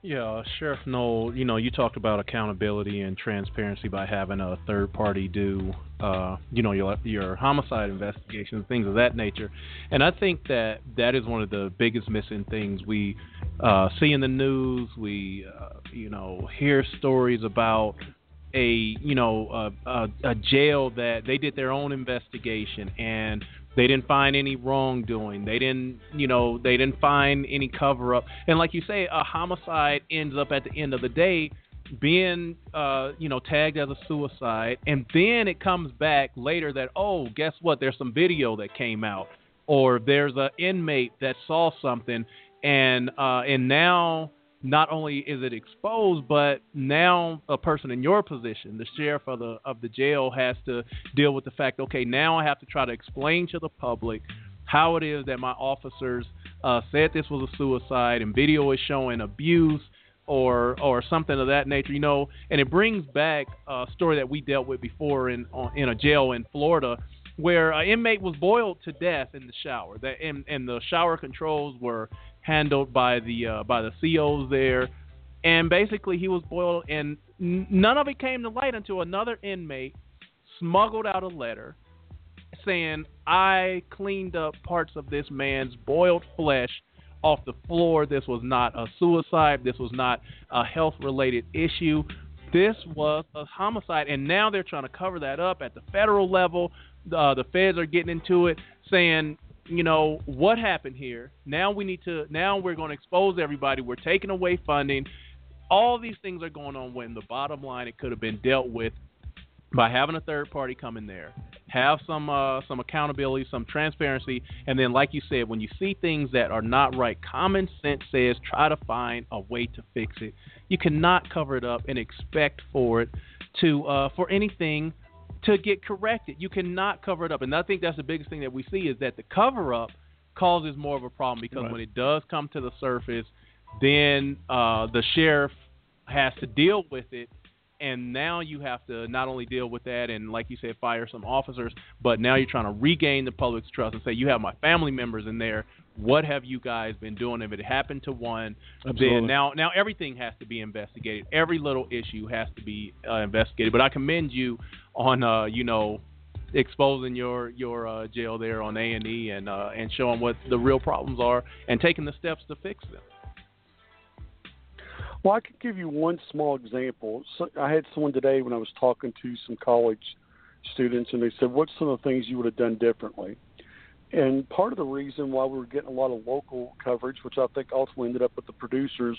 Yeah, uh, Sheriff Noel, you know, you talked about accountability and transparency by having a third party do, uh, you know, your your homicide investigations, things of that nature. And I think that that is one of the biggest missing things we uh, see in the news. We, uh, you know, hear stories about a you know a, a, a jail that they did their own investigation and they didn't find any wrongdoing. They didn't, you know, they didn't find any cover up. And like you say, a homicide ends up at the end of the day being, uh, you know, tagged as a suicide. And then it comes back later that, oh, guess what? There's some video that came out, or there's an inmate that saw something, and uh, and now not only is it exposed, but now a person in your position, the sheriff of the of the jail, has to deal with the fact. Okay, now I have to try to explain to the public how it is that my officers uh, said this was a suicide, and video is showing abuse or or something of that nature. You know, and it brings back a story that we dealt with before in on, in a jail in Florida. Where an inmate was boiled to death in the shower, that and, and the shower controls were handled by the uh, by the COs there, and basically he was boiled, and none of it came to light until another inmate smuggled out a letter saying, "I cleaned up parts of this man's boiled flesh off the floor. This was not a suicide. This was not a health-related issue." This was a homicide, and now they're trying to cover that up at the federal level. Uh, the feds are getting into it, saying you know, what happened here? Now we need to. Now we're going to expose everybody. We're taking away funding. All these things are going on when the bottom line it could have been dealt with by having a third party come in there, have some uh, some accountability, some transparency, and then, like you said, when you see things that are not right, common sense says try to find a way to fix it. You cannot cover it up and expect for it to uh, for anything to get corrected. You cannot cover it up, and I think that's the biggest thing that we see is that the cover up causes more of a problem because
Right.
when it does come to the surface, then uh, the sheriff has to deal with it and now you have to not only deal with that and like you said fire some officers but now you're trying to regain the public's trust and say you have my family members in there what have you guys been doing if it happened to one
Absolutely.
then now now everything has to be investigated every little issue has to be uh, investigated but i commend you on uh you know exposing your your uh, jail there on A and E and uh, and showing what the real problems are and taking the steps to fix them.
Well, I could give you one small example. So I had someone today when I was talking to some college students, and they said, "What's some of the things you would have done differently?" And part of the reason why we were getting a lot of local coverage, which I think ultimately ended up with the producers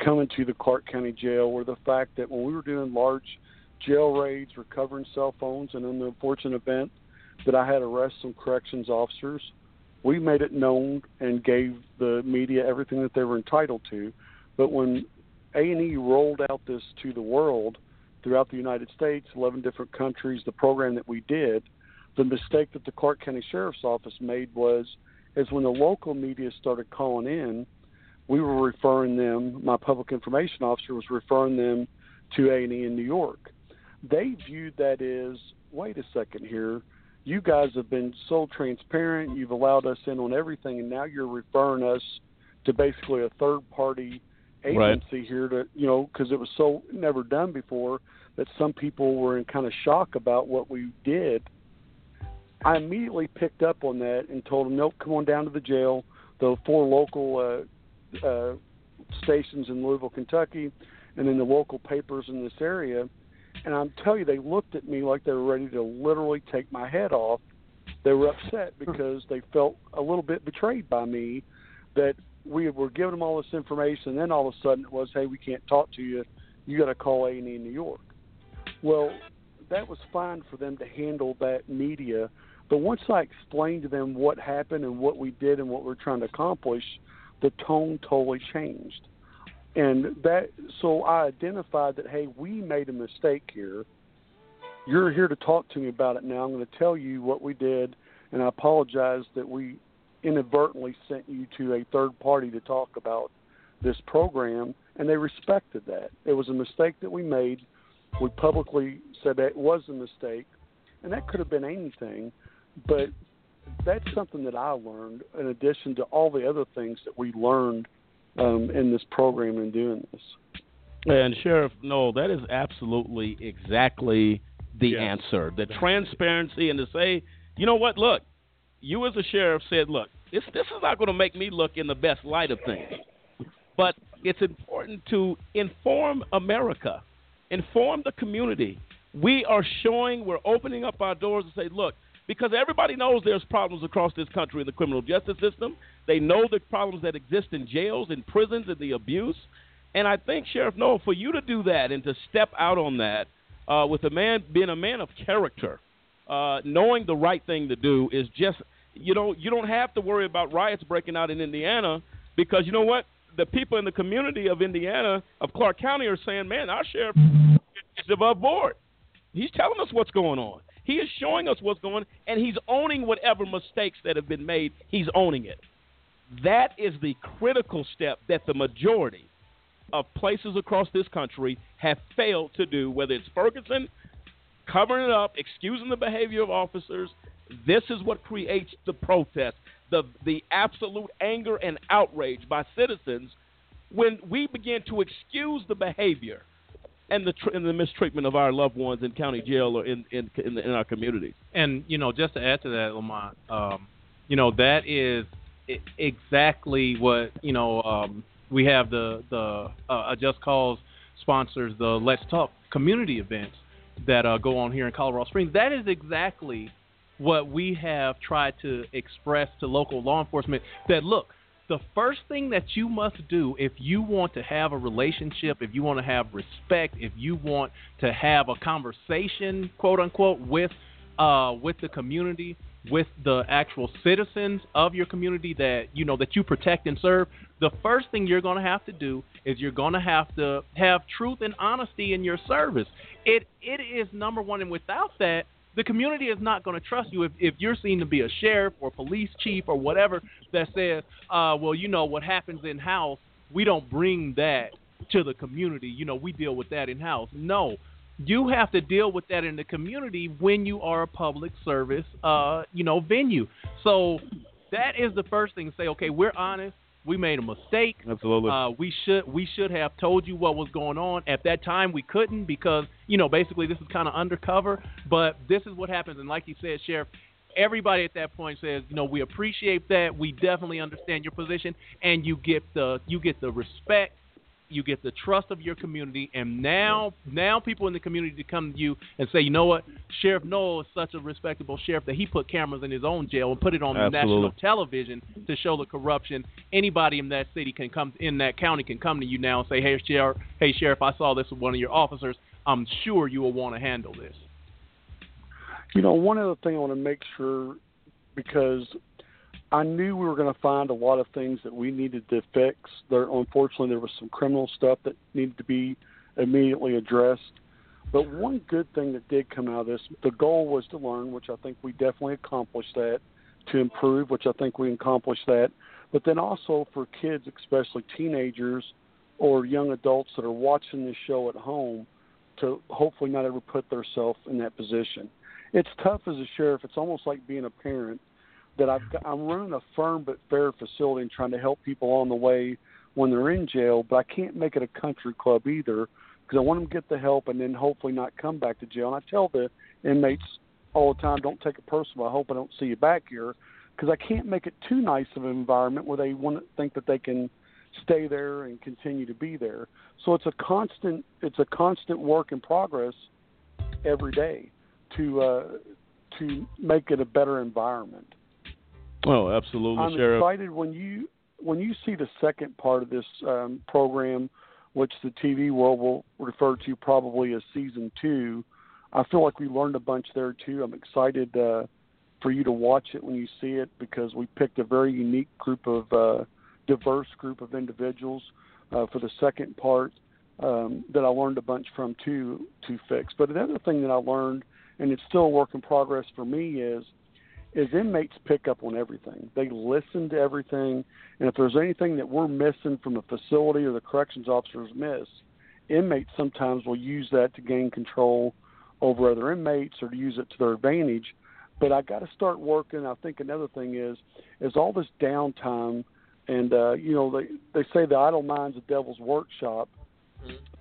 coming to the Clark County Jail, were the fact that when we were doing large jail raids, recovering cell phones, and in the unfortunate event that I had arrest some corrections officers, we made it known and gave the media everything that they were entitled to. But when A&E rolled out this to the world throughout the United States, 11 different countries, the program that we did, the mistake that the Clark County Sheriff's Office made was is when the local media started calling in, we were referring them, my public information officer was referring them to A&E in New York. They viewed that as, wait a second here, you guys have been so transparent, you've allowed us in on everything, and now you're referring us to basically a third party
Right.
agency here to, you know, because it was so never done before that some people were in kind of shock about what we did. I immediately picked up on that and told them, nope, come on down to the jail. The four local uh, uh, stations in Louisville, Kentucky, and then the local papers in this area. And I'm telling you, they looked at me like they were ready to literally take my head off. They were upset hmm. because they felt a little bit betrayed by me that we were giving them all this information, and then all of a sudden it was, hey, we can't talk to you. You got to call A and E in New York. Well, that was fine for them to handle that media, but once I explained to them what happened and what we did and what we're trying to accomplish, the tone totally changed. And that, so I identified that, hey, we made a mistake here. You're here to talk to me about it now. I'm going to tell you what we did, and I apologize that we inadvertently sent you to a third party to talk about this program, and they respected that. It was a mistake that we made. We publicly said that it was a mistake, and that could have been anything, but that's something that I learned in addition to all the other things that we learned um, in this program and doing this.
And Sheriff, Noel, that is absolutely exactly the
Yes.
answer. The transparency and to say, you know what, look, you as a sheriff said, look, this this is not going to make me look in the best light of things. But it's important to inform America, inform the community. We are showing, we're opening up our doors and say, look, because everybody knows there's problems across this country in the criminal justice system. They know the problems that exist in jails and prisons and the abuse. And I think, Sheriff Noel, for you to do that and to step out on that uh, with a man being a man of character, uh, knowing the right thing to do is just you know you don't have to worry about riots breaking out in Indiana because you know what the people in the community of Indiana of Clark County are saying, man, our sheriff is above board. He's telling us what's going on. He is showing us what's going on, and he's owning whatever mistakes that have been made. He's owning it. That is the critical step that the majority of places across this country have failed to do, whether it's Ferguson covering it up, excusing the behavior of officers. This is what creates the protest, the the absolute anger and outrage by citizens when we begin to excuse the behavior and the tr- and the mistreatment of our loved ones in county jail or in in in, the, in our communities.
And you know, just to add to that, Lamont, um, you know that is exactly what you know. Um, we have the the uh, Just Cause sponsors the Let's Talk community events that uh, go on here in Colorado Springs. That is exactly what we have tried to express to local law enforcement that look, the first thing that you must do if you want to have a relationship, if you want to have respect, if you want to have a conversation, quote unquote, with uh, with the community, with the actual citizens of your community that you know that you protect and serve, the first thing you're going to have to do is you're going to have to have truth and honesty in your service. It it is number one, and without that, the community is not going to trust you if, if you're seen to be a sheriff or police chief or whatever that says, uh, well, you know, what happens in house, we don't bring that to the community. You know, we deal with that in house. No, you have to deal with that in the community when you are a public service, uh, you know, venue. So that is the first thing. Say, okay, we're honest. We made a mistake.
Absolutely.
Uh, we should we should have told you what was going on at that time. We couldn't because you know basically this is kind of undercover. But this is what happens, and like you said, Sheriff, everybody at that point says, you know, we appreciate that. We definitely understand your position, and you get the you get the respect you get the trust of your community, and now now people in the community to come to you and say, you know what, Sheriff Noel is such a respectable sheriff that he put cameras in his own jail and put it on
Absolutely.
national television to show the corruption. Anybody in that city can come in that county can come to you now and say, hey sheriff, hey sheriff, I saw this with one of your officers. I'm sure you will want to handle this.
You know, one other thing I want to make sure because I knew we were going to find a lot of things that we needed to fix. There, unfortunately, there was some criminal stuff that needed to be immediately addressed. But one good thing that did come out of this, the goal was to learn, which I think we definitely accomplished that, to improve, which I think we accomplished that. But then also for kids, especially teenagers or young adults that are watching this show at home, to hopefully not ever put themselves in that position. It's tough as a sheriff. It's almost like being a parent that I've got, I'm running a firm but fair facility and trying to help people on the way when they're in jail, but I can't make it a country club either because I want them to get the help and then hopefully not come back to jail. And I tell the inmates all the time, don't take it personal. I hope I don't see you back here because I can't make it too nice of an environment where they want to think that they can stay there and continue to be there. So it's a constant it's a constant work in progress every day to uh, to make it a better environment.
Oh, absolutely,
I'm
Sheriff.
excited when you when you see the second part of this um, program, which the TV world will refer to probably as season two. I feel like we learned a bunch there too. I'm excited uh, for you to watch it when you see it because we picked a very unique group of uh, diverse group of individuals uh, for the second part um, that I learned a bunch from too to fix. But another thing that I learned, and it's still a work in progress for me, is is inmates pick up on everything. They listen to everything, and if there's anything that we're missing from the facility or the corrections officers miss, inmates sometimes will use that to gain control over other inmates or to use it to their advantage. But I got to start working. I think another thing is is all this downtime, and uh, you know they they say the idle mind's a devil's workshop.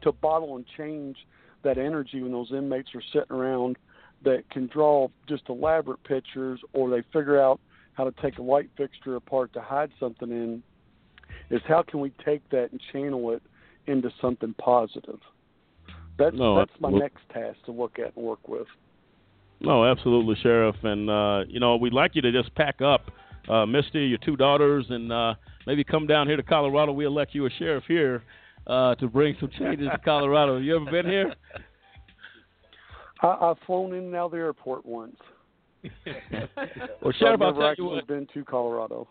To bottle and change that energy when those inmates are sitting around that can draw just elaborate pictures or they figure out how to take a light fixture apart to hide something in is how can we take that and channel it into something positive that's
No,
that's my next task to look at and work with
No, absolutely, Sheriff. And uh, you know, we'd like you to just pack up, uh, Misty, your two daughters, and uh, maybe come down here to Colorado. We elect you a sheriff here uh, to bring some changes to Colorado. have You ever been here?
I, I've flown in and out of the airport once
Well, Sheriff,
I've never actually
what.
been to Colorado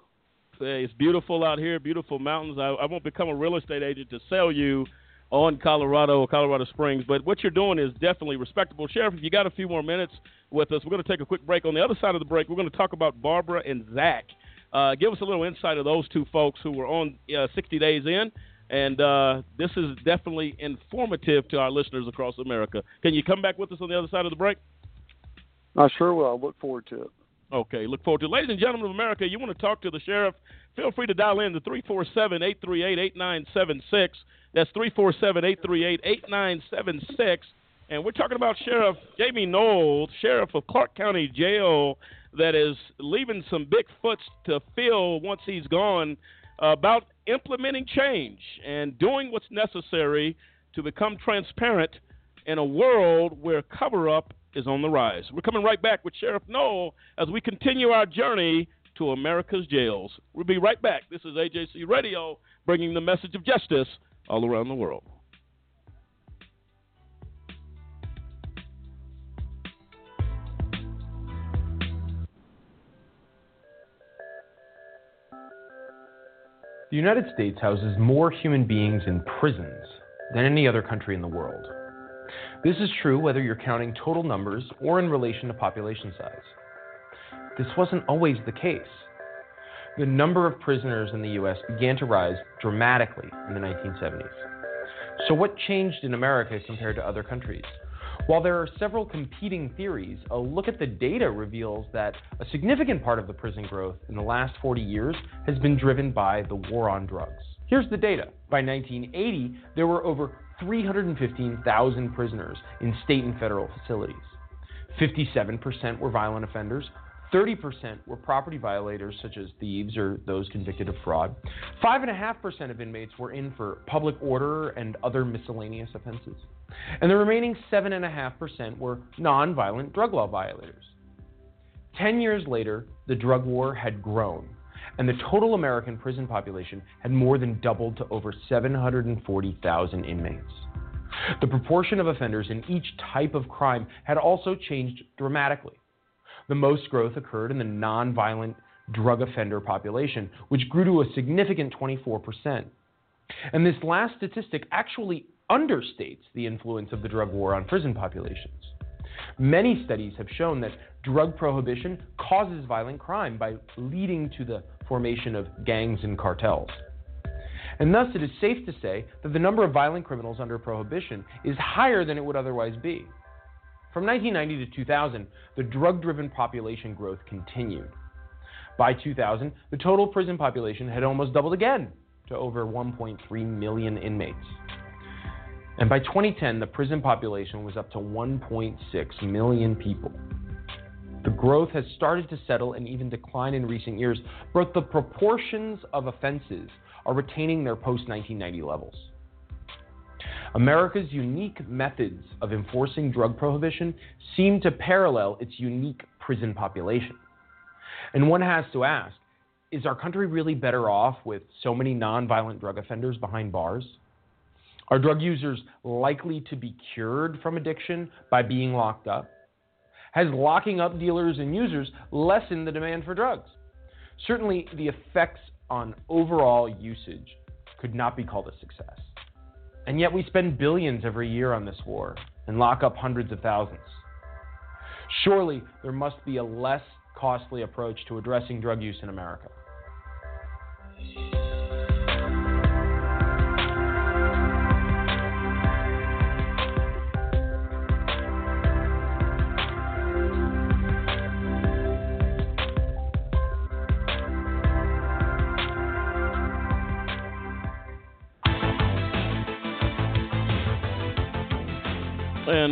Say, It's beautiful out here, beautiful mountains. I, I won't become a real estate agent to sell you on Colorado or Colorado Springs, but what you're doing is definitely respectable. Sheriff, if you got a few more minutes with us, we're going to take a quick break. On the other side of the break, we're going to talk about Barbara and Zach. Uh, give us a little insight of those two folks who were on uh, 60 Days In, and uh, this is definitely informative to our listeners across America. Can you come back with us on the other side of the break?
I sure will I look forward to it
Okay, look forward to it. Ladies and gentlemen of America, you want to talk to the sheriff, feel free to dial in to 347 838 8976. That's 347 838 8976. And we're talking about Sheriff Jamey Noel's, Sheriff of Clark County Jail, that is leaving some big foots to fill once he's gone about implementing change and doing what's necessary to become transparent in a world where cover up is on the rise. We're coming right back with Sheriff Noel as we continue our journey to America's jails. We'll be right back. This is AJC Radio bringing the message of justice all around the world.
The United States houses more human beings in prisons than any other country in the world. This is true whether you're counting total numbers or in relation to population size. This wasn't always the case. The number of prisoners in the US began to rise dramatically in the 1970s. So, what changed in America compared to other countries? While there are several competing theories, a look at the data reveals that a significant part of the prison growth in the last 40 years has been driven by the war on drugs. Here's the data. By 1980, there were over 315,000 prisoners in state and federal facilities. 57% were violent offenders, 30% were property violators, such as thieves or those convicted of fraud. 5.5% of inmates were in for public order and other miscellaneous offenses. And the remaining 7.5% were nonviolent drug law violators. Ten years later, the drug war had grown, and the total American prison population had more than doubled to over 740,000 inmates. The proportion of offenders in each type of crime had also changed dramatically. The most growth occurred in the nonviolent drug offender population, which grew to a significant 24%. And this last statistic actually understates the influence of the drug war on prison populations. Many studies have shown that drug prohibition causes violent crime by leading to the formation of gangs and cartels. And thus, it is safe to say that the number of violent criminals under prohibition is higher than it would otherwise be. From 1990 to 2000, the drug driven population growth continued. By 2000, the total prison population had almost doubled again to over 1.3 million inmates. And by 2010, the prison population was up to 1.6 million people. The growth has started to settle and even decline in recent years, but the proportions of offenses are retaining their post 1990 levels. America's unique methods of enforcing drug prohibition seem to parallel its unique prison population. And one has to ask is our country really better off with so many nonviolent drug offenders behind bars? Are drug users likely to be cured from addiction by being locked up? Has locking up dealers and users lessened the demand for drugs? Certainly, the effects on overall usage could not be called a success. And yet we spend billions every year on this war and lock up hundreds of thousands. Surely there must be a less costly approach to addressing drug use in America.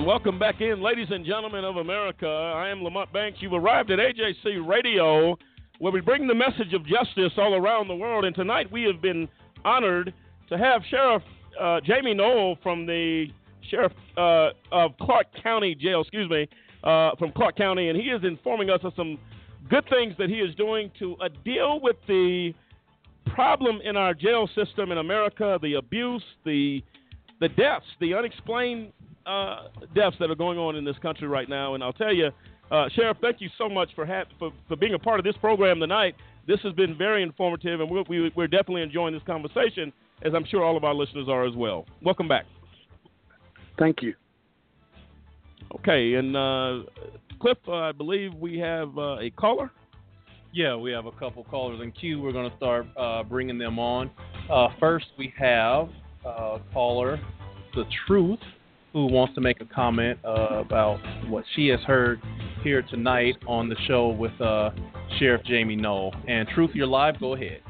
And welcome back in, ladies and gentlemen of America. I am Lamont Banks. You've arrived at AJC Radio, where we bring the message of justice all around the world. And tonight we have been honored to have Sheriff uh, Jamey Noel from the Sheriff uh, of Clark County Jail, excuse me, uh, from Clark County, and he is informing us of some good things that he is doing to uh, deal with the problem in our jail system in America, the abuse, the the deaths, the unexplained uh, deaths that are going on in this country right now. And I'll tell you, uh, Sheriff, thank you so much for, ha- for, for being a part of this program tonight. This has been very informative, and we're, we, we are definitely enjoying this conversation, as I'm sure all of our listeners are as well. Welcome back.
Thank you.
Okay, and uh, Cliff, uh, I believe we have uh, a caller.
Yeah, we have a couple callers in queue. We're going to start uh, bringing them on. first, we have caller, The Truth who wants to make a comment uh, about what she has heard here tonight on the show with uh, Sheriff Jamey Noel. And Truth, you're live. Go ahead.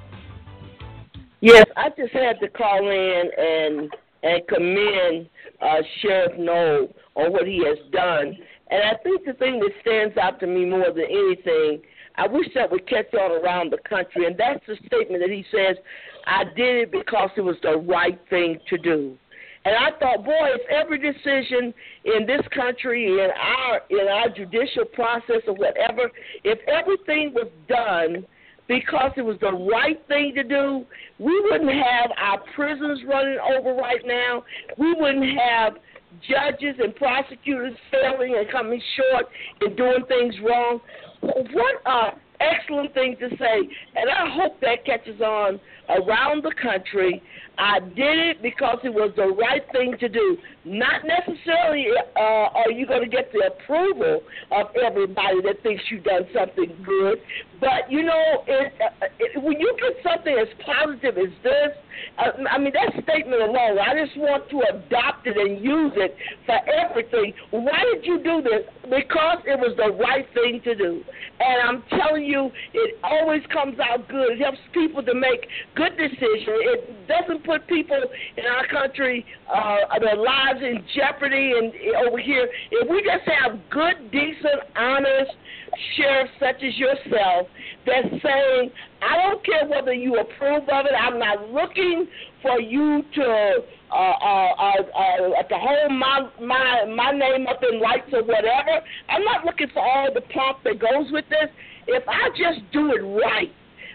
Yes, I just had to call in and and commend uh, Sheriff Noel on what he has done. And I think the thing that stands out to me more than anything, I wish that would catch on around the country, and that's the statement that he says, I did it because it was the right thing to do. And I thought, boy, if every decision in this country, in our in our judicial process or whatever, if everything was done because it was the right thing to do, we wouldn't have our prisons running over right now. We wouldn't have judges and prosecutors failing and coming short and doing things wrong. What a excellent thing to say, and I hope that catches on around the country. I did it because it was the right thing to do. Not necessarily uh, are you going to get the approval of everybody that thinks you've done something good, but you know, it, uh, it, when you get something as positive as this, uh, I mean, that statement alone, I just want to adopt it and use it for everything. Why did you do this? Because it was the right thing to do. And I'm telling you, it always comes out good. It helps people to make good decisions. It doesn't put people in our country, uh, their lives in jeopardy. And over here, if we just have good, decent, honest, sheriffs such as yourself that's saying, I don't care whether you approve of it. I'm not looking for you to uh, uh, uh, uh, to hold my my my name up in lights or whatever. I'm not looking for all the pomp that goes with this. If I just do it right,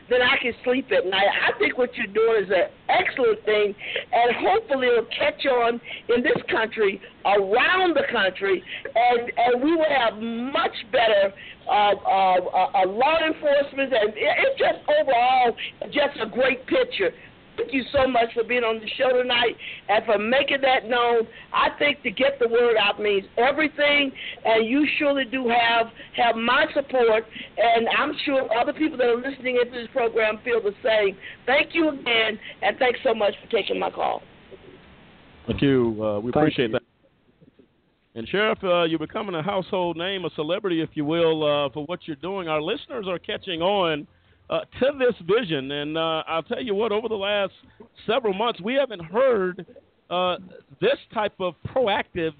then I can sleep at night. I think what you're doing is an excellent thing, and hopefully it'll catch on in this country, around the country, and and we will have much better uh, uh, uh, law enforcement, and it's just overall just a great picture. Thank you so much for being on the show tonight and for making that known. I think to get the word out means everything, and you surely do have have my support, and I'm sure other people that are listening into this program feel the same. Thank you again, and thanks so much for taking my call.
Thank you. Uh, we Thank appreciate you. that. And Sheriff, uh, you're becoming a household name, a celebrity, if you will, uh, for what you're doing. Our listeners are catching on uh, to this vision. And uh, I'll tell you what, over the last several months, we haven't heard uh, this type of proactive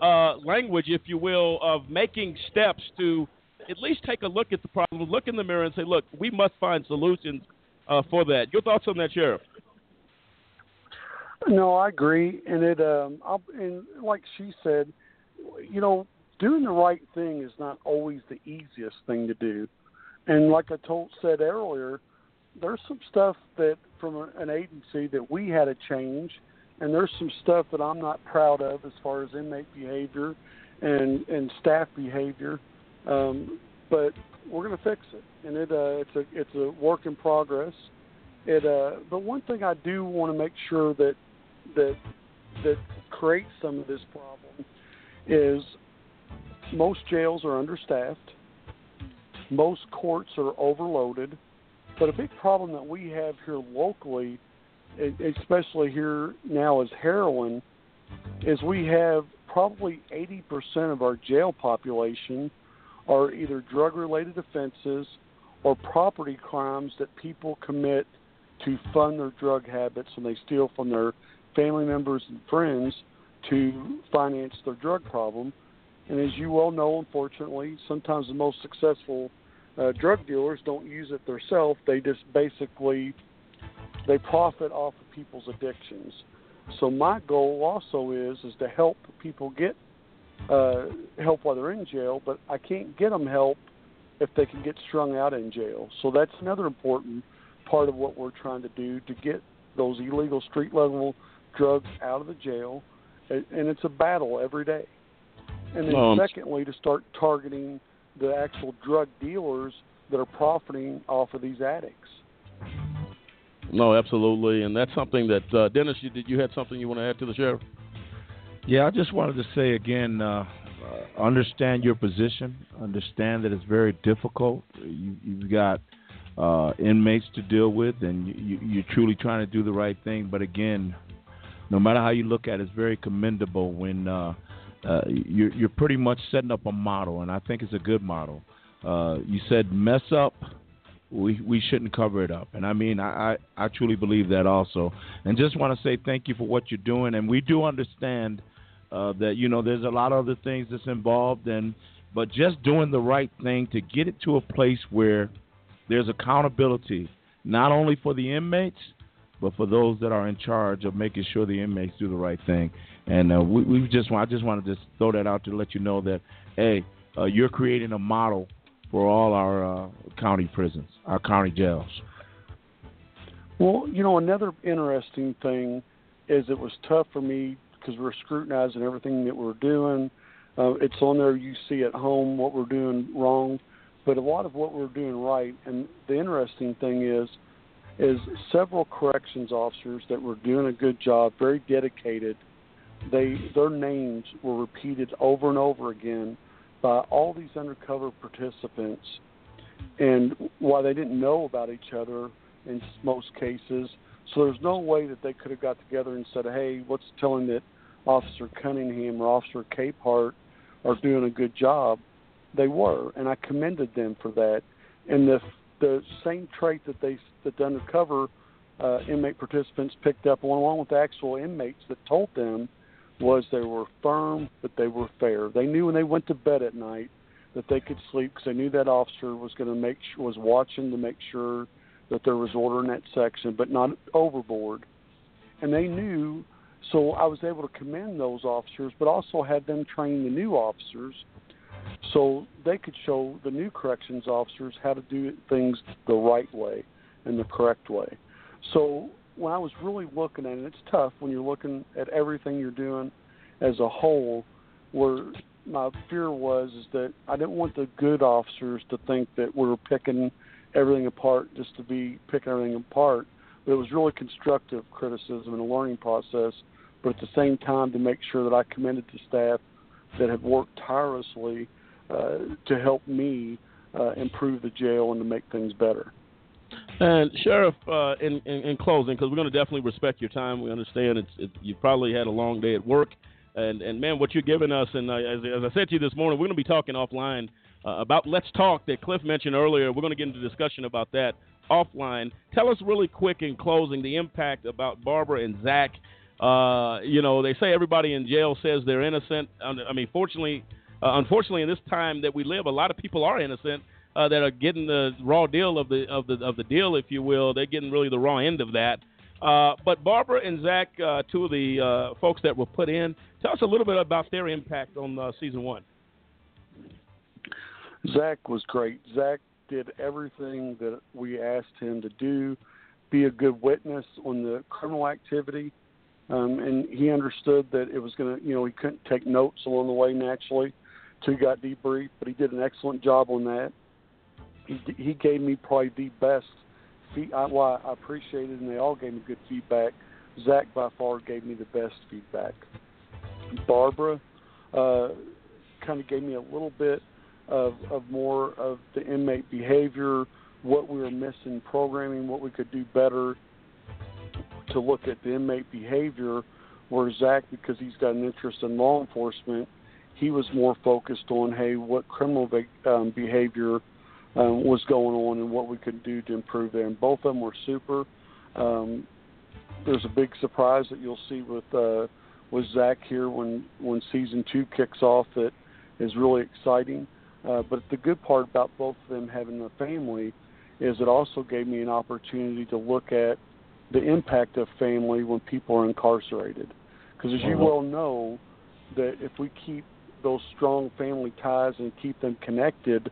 uh, language, if you will, of making steps to at least take a look at the problem, look in the mirror, and say, look, we must find solutions uh, for that. Your thoughts on that, Sheriff?
No, I agree, and it um, I'll, and like she said, you know, doing the right thing is not always the easiest thing to do. And like I told said earlier, there's some stuff that from an agency that we had to change, and there's some stuff that I'm not proud of as far as inmate behavior and and staff behavior. Um, but we're going to fix it, and it uh, it's a it's a work in progress. It uh, but one thing I do want to make sure that that that creates some of this problem is most jails are understaffed most courts are overloaded, but a big problem that we have here locally, especially here now as heroin, is we have probably 80% of our jail population are either drug related offenses or property crimes that people commit to fund their drug habits and they steal from their family members and friends to finance their drug problem. And as you well know, unfortunately, sometimes the most successful uh, drug dealers don't use it themselves. They just basically they profit off of people's addictions. So my goal also is is to help people get uh, help while they're in jail, but I can't get them help if they can get strung out in jail. So that's another important part of what we're trying to do to get those illegal street level drugs out of the jail, and it's a battle every day. And then um, secondly, to start targeting the actual drug dealers that are profiting off of these addicts.
No, absolutely, and that's something that uh, Dennis, you did you had something you want to add to the sheriff?
Yeah, I just wanted to say again, uh, uh, understand your position. Understand that it's very difficult. You, you've got uh, inmates to deal with, and you, you're truly trying to do the right thing. But again, no matter how you look at it, it's very commendable when uh, uh, you're, you're pretty much setting up a model, and I think it's a good model. Uh, you said mess up, we we shouldn't cover it up, and I mean I, I, I truly believe that also. And just want to say thank you for what you're doing, and we do understand uh, that you know there's a lot of other things that's involved, and but just doing the right thing to get it to a place where there's accountability, not only for the inmates, but for those that are in charge of making sure the inmates do the right thing. And uh, we, we just I just want to just throw that out to let you know that hey, uh, you're creating a model for all our uh, county prisons, our county jails.
Well, you know, another interesting thing is it was tough for me because we're scrutinizing everything that we're doing. Uh, it's on there. You see at home what we're doing wrong, but a lot of what we're doing right. And the interesting thing is, is several corrections officers that were doing a good job, very dedicated. They their names were repeated over and over again by all these undercover participants, and while they didn't know about each other in most cases, so there's no way that they could have got together and said, "Hey, what's telling that Officer Cunningham or Officer Capehart are doing a good job?" They were, and I commended them for that. And the the same trait that they that the undercover uh, inmate participants picked up along with the actual inmates that told them was they were firm, but they were fair. They knew when they went to bed at night that they could sleep because they knew that officer was going to make was watching to make sure that there was order in that section, but not overboard. And they knew, so I was able to commend those officers, but also had them train the new officers so they could show the new corrections officers how to do things the right way and the correct way. So when I was really looking at it, it's tough when you're looking at everything you're doing as a whole. Where my fear was is that I didn't want the good officers to think that we were picking everything apart just to be picking everything apart. But it was really constructive criticism and a learning process. But at the same time, to make sure that I commended the staff that have worked tirelessly uh, to help me uh, improve the jail and to make things better.
And Sheriff, uh, in, in, in closing, because we're going to definitely respect your time. We understand it's it, you probably had a long day at work, and and man, what you're giving us, and uh, as, as I said to you this morning, we're going to be talking offline uh, about Let's Talk that Cliff mentioned earlier. We're going to get into discussion about that offline. Tell us really quick in closing the impact about Barbara and Zach. Uh, you know, they say everybody in jail says they're innocent. I mean, fortunately, uh, unfortunately, in this time that we live, a lot of people are innocent uh, that are getting the raw deal of the of the of the deal, if you will. They're getting really the raw end of that. Uh, but Barbara and Zach, uh, two of the uh, folks that were put in, tell us a little bit about their impact on uh, season one.
Zach was great. Zach did everything that we asked him to do, be a good witness on the criminal activity, um, and he understood that it was going to, you know, he couldn't take notes along the way naturally. He got debriefed, but he did an excellent job on that he gave me probably the best. Feed, I, well, I appreciated, and they all gave me good feedback. Zach by far gave me the best feedback. Barbara uh, kind of gave me a little bit of of more of the inmate behavior, what we were missing programming, what we could do better to look at the inmate behavior. Where Zach, because he's got an interest in law enforcement, he was more focused on hey, what criminal um, behavior um, was going on and what we could do to improve there. And both of them were super. Um, there's a big surprise that you'll see with uh, with Zach here when when season two kicks off that is really exciting. Uh, but the good part about both of them having a family is it also gave me an opportunity to look at the impact of family when people are incarcerated. Because as you uh-huh. well know, that if we keep those strong family ties and keep them connected,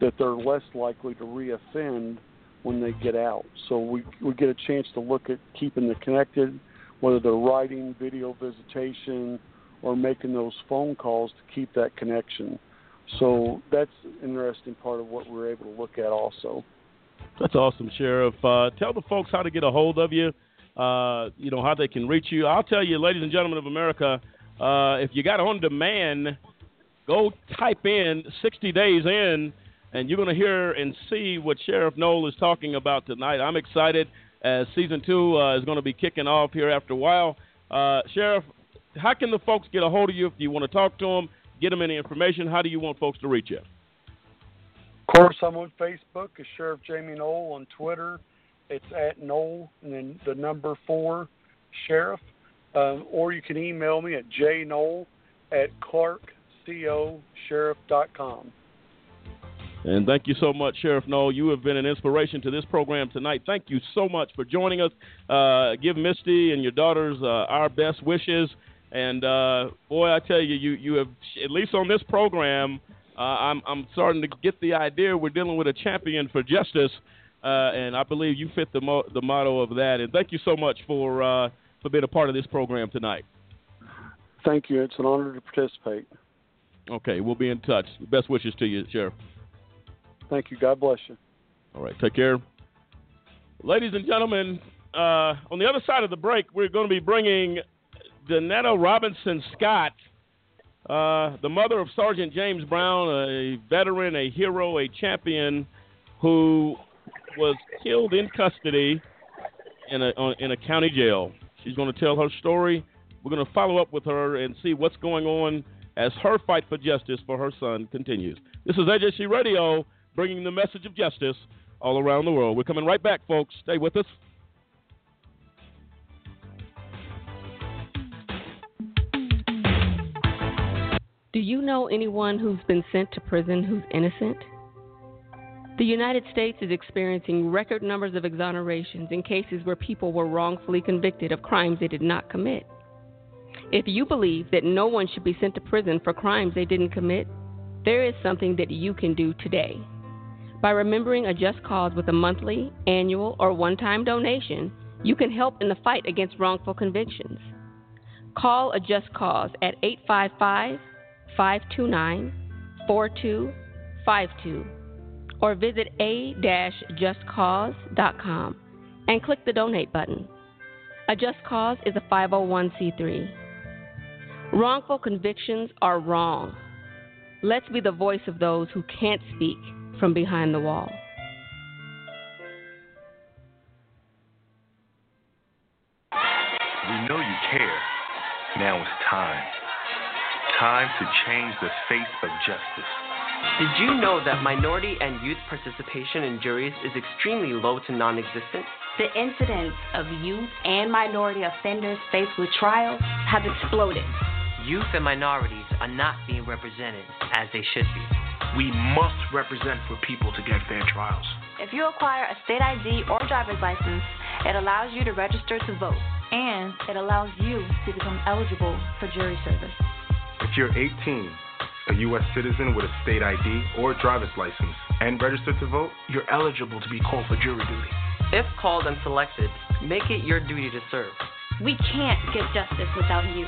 that they're less likely to reoffend when they get out. So we we get a chance to look at keeping them connected, whether they're writing, video visitation, or making those phone calls to keep that connection. So that's an interesting part of what we're able to look at also.
That's awesome, Sheriff. Uh, tell the folks how to get a hold of you. Uh, you know how they can reach you. I'll tell you, ladies and gentlemen of America, uh, if you got on demand, go type in 60 days in and you're going to hear and see what Sheriff Noel is talking about tonight. I'm excited as season two uh, is going to be kicking off here after a while. Uh, Sheriff, how can the folks get a hold of you if you want to talk to them, get them any information? How do you want folks to reach you?
Of course, I'm on Facebook as Sheriff Jamey Noel. On Twitter, it's at Noel and then the number four Sheriff. Um, or you can email me at jnoel at clarkcosheriff.com.
And thank you so much, Sheriff Noel. You have been an inspiration to this program tonight. Thank you so much for joining us. Uh, give Misty and your daughters uh, our best wishes. And uh, boy, I tell you, you you have at least on this program, uh, I'm I'm starting to get the idea we're dealing with a champion for justice, uh, and I believe you fit the mo- the motto of that. And thank you so much for uh, for being a part of this program tonight.
Thank you. It's an honor to participate.
Okay, we'll be in touch. Best wishes to you, Sheriff.
Thank you. God bless you.
All right, take care. Ladies and gentlemen, uh, on the other side of the break, we're going to be bringing Dinetta Robinson Scott, uh, the mother of Sergeant James Brown, a veteran, a hero, a champion, who was killed in custody in a in a county jail. She's going to tell her story. We're going to follow up with her and see what's going on as her fight for justice for her son continues. This is AJC Radio bringing the message of justice all around the world. We're coming right back, folks. Stay with us.
Do you know anyone who's been sent to prison who's innocent? The United States is experiencing record numbers of exonerations in cases where people were wrongfully convicted of crimes they did not commit. If you believe that no one should be sent to prison for crimes they didn't commit, there is something that you can do today. By remembering a just cause with a monthly, annual, or one time donation, you can help in the fight against wrongful convictions. Call a just cause at 855 529 4252 or visit a justcause.com and click the donate button. A Just Cause is a 501c3. Wrongful convictions are wrong. Let's be the voice of those who can't speak from behind the wall.
We know you care. Now it's time. Time to change the face of justice.
Did you know that minority and youth participation in juries is extremely low to non existent?
The incidence of youth and minority offenders faced with trials have exploded.
Youth and minorities are not being represented as they should be.
We must represent for people to get fair trials.
If you acquire a state ID or driver's license, it allows you to register to vote, and it allows you to become eligible for jury service.
If you're 18, a U.S. citizen with a state ID or driver's license, and registered to vote, you're eligible to be called for jury duty.
If called and selected, make it your duty to serve.
We can't get justice without you.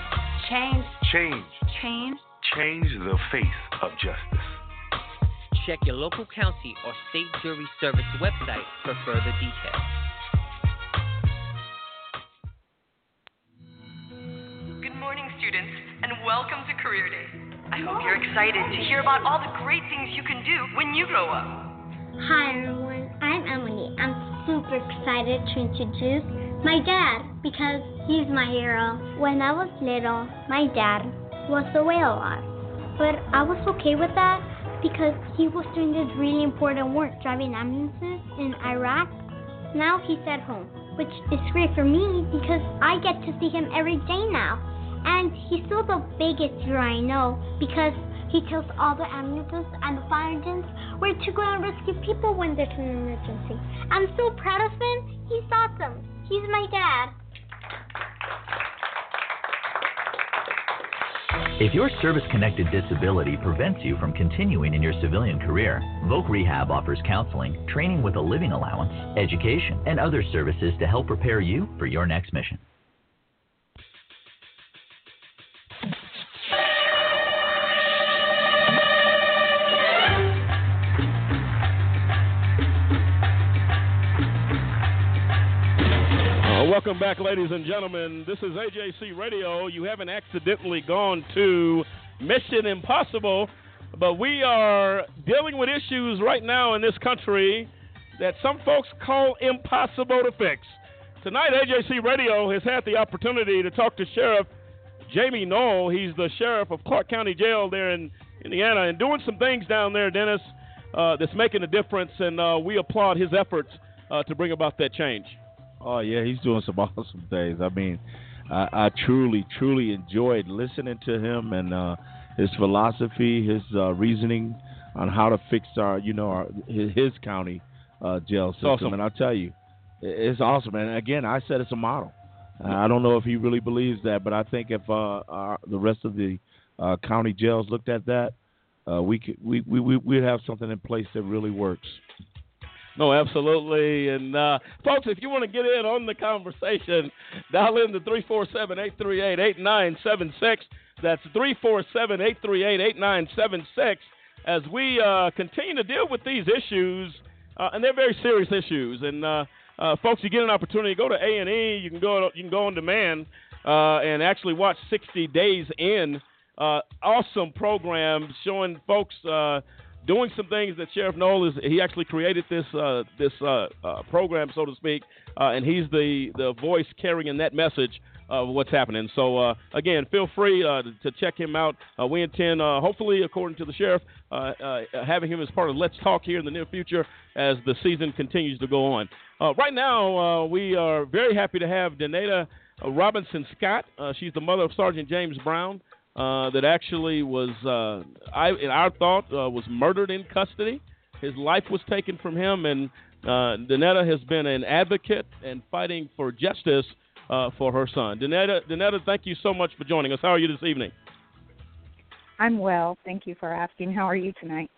Change.
Change.
Change.
Change the face of justice.
Check your local county or state jury service website for further details.
Good morning, students, and welcome to Career Day. I hope you're excited to hear about all the great things you can do when you grow up.
Hi, everyone. I'm Emily. I'm super excited to introduce my dad because he's my hero. When I was little, my dad was away a lot, but I was okay with that because he was doing this really important work driving ambulances in Iraq. Now he's at home, which is great for me because I get to see him every day now. And he's still the biggest hero I know because he tells all the ambulances and the fire engines where to go and rescue people when there's an emergency. I'm so proud of him. He's awesome. He's my dad.
If your service connected disability prevents you from continuing in your civilian career, Voc Rehab offers counseling, training with a living allowance, education, and other services to help prepare you for your next mission.
Welcome back, ladies and gentlemen. This is AJC Radio. You haven't accidentally gone to Mission Impossible, but we are dealing with issues right now in this country that some folks call impossible to fix. Tonight, AJC Radio has had the opportunity to talk to Sheriff Jamey Noel. He's the sheriff of Clark County Jail there in Indiana and doing some things down there, Dennis, uh, that's making a difference, and uh, we applaud his efforts uh, to bring about that change.
Oh yeah, he's doing some awesome things. I mean, I, I truly, truly enjoyed listening to him and uh, his philosophy, his uh, reasoning on how to fix our, you know, our, his, his county uh, jail system.
awesome.
And I'll tell you, it's awesome. And again, I said it's a model. I don't know if he really believes that, but I think if uh, our, the rest of the uh, county jails looked at that, uh, we could we we we we'd have something in place that really works.
No, absolutely. And uh, folks, if you want to get in on the conversation, dial in to 347 838 8976. That's 347 838 8976 as we uh, continue to deal with these issues, uh, and they're very serious issues. And uh, uh, folks, you get an opportunity, to go to A and E. You can go you can go on demand uh, and actually watch 60 Days In. Awesome program showing folks doing some things that Sheriff Noel is. He actually created this uh, this uh, uh, program, so to speak, uh, and he's the the voice carrying that message of what's happening. So uh, again, feel free uh, to, check him out. We intend, hopefully, according to the sheriff, having him as part of Let's Talk here in the near future as the season continues to go on. Right now, we are very happy to have Dinetta Robinson Scott. She's the mother of Sergeant James Brown. Uh, that actually was, uh, I, in our thought, uh, was murdered in custody. His life was taken from him, and uh, Dinetta has been an advocate and fighting for justice uh, for her son. Dinetta, Dinetta, thank you so much for joining us. How are you this evening?
I'm well. Thank you for asking. How are you tonight?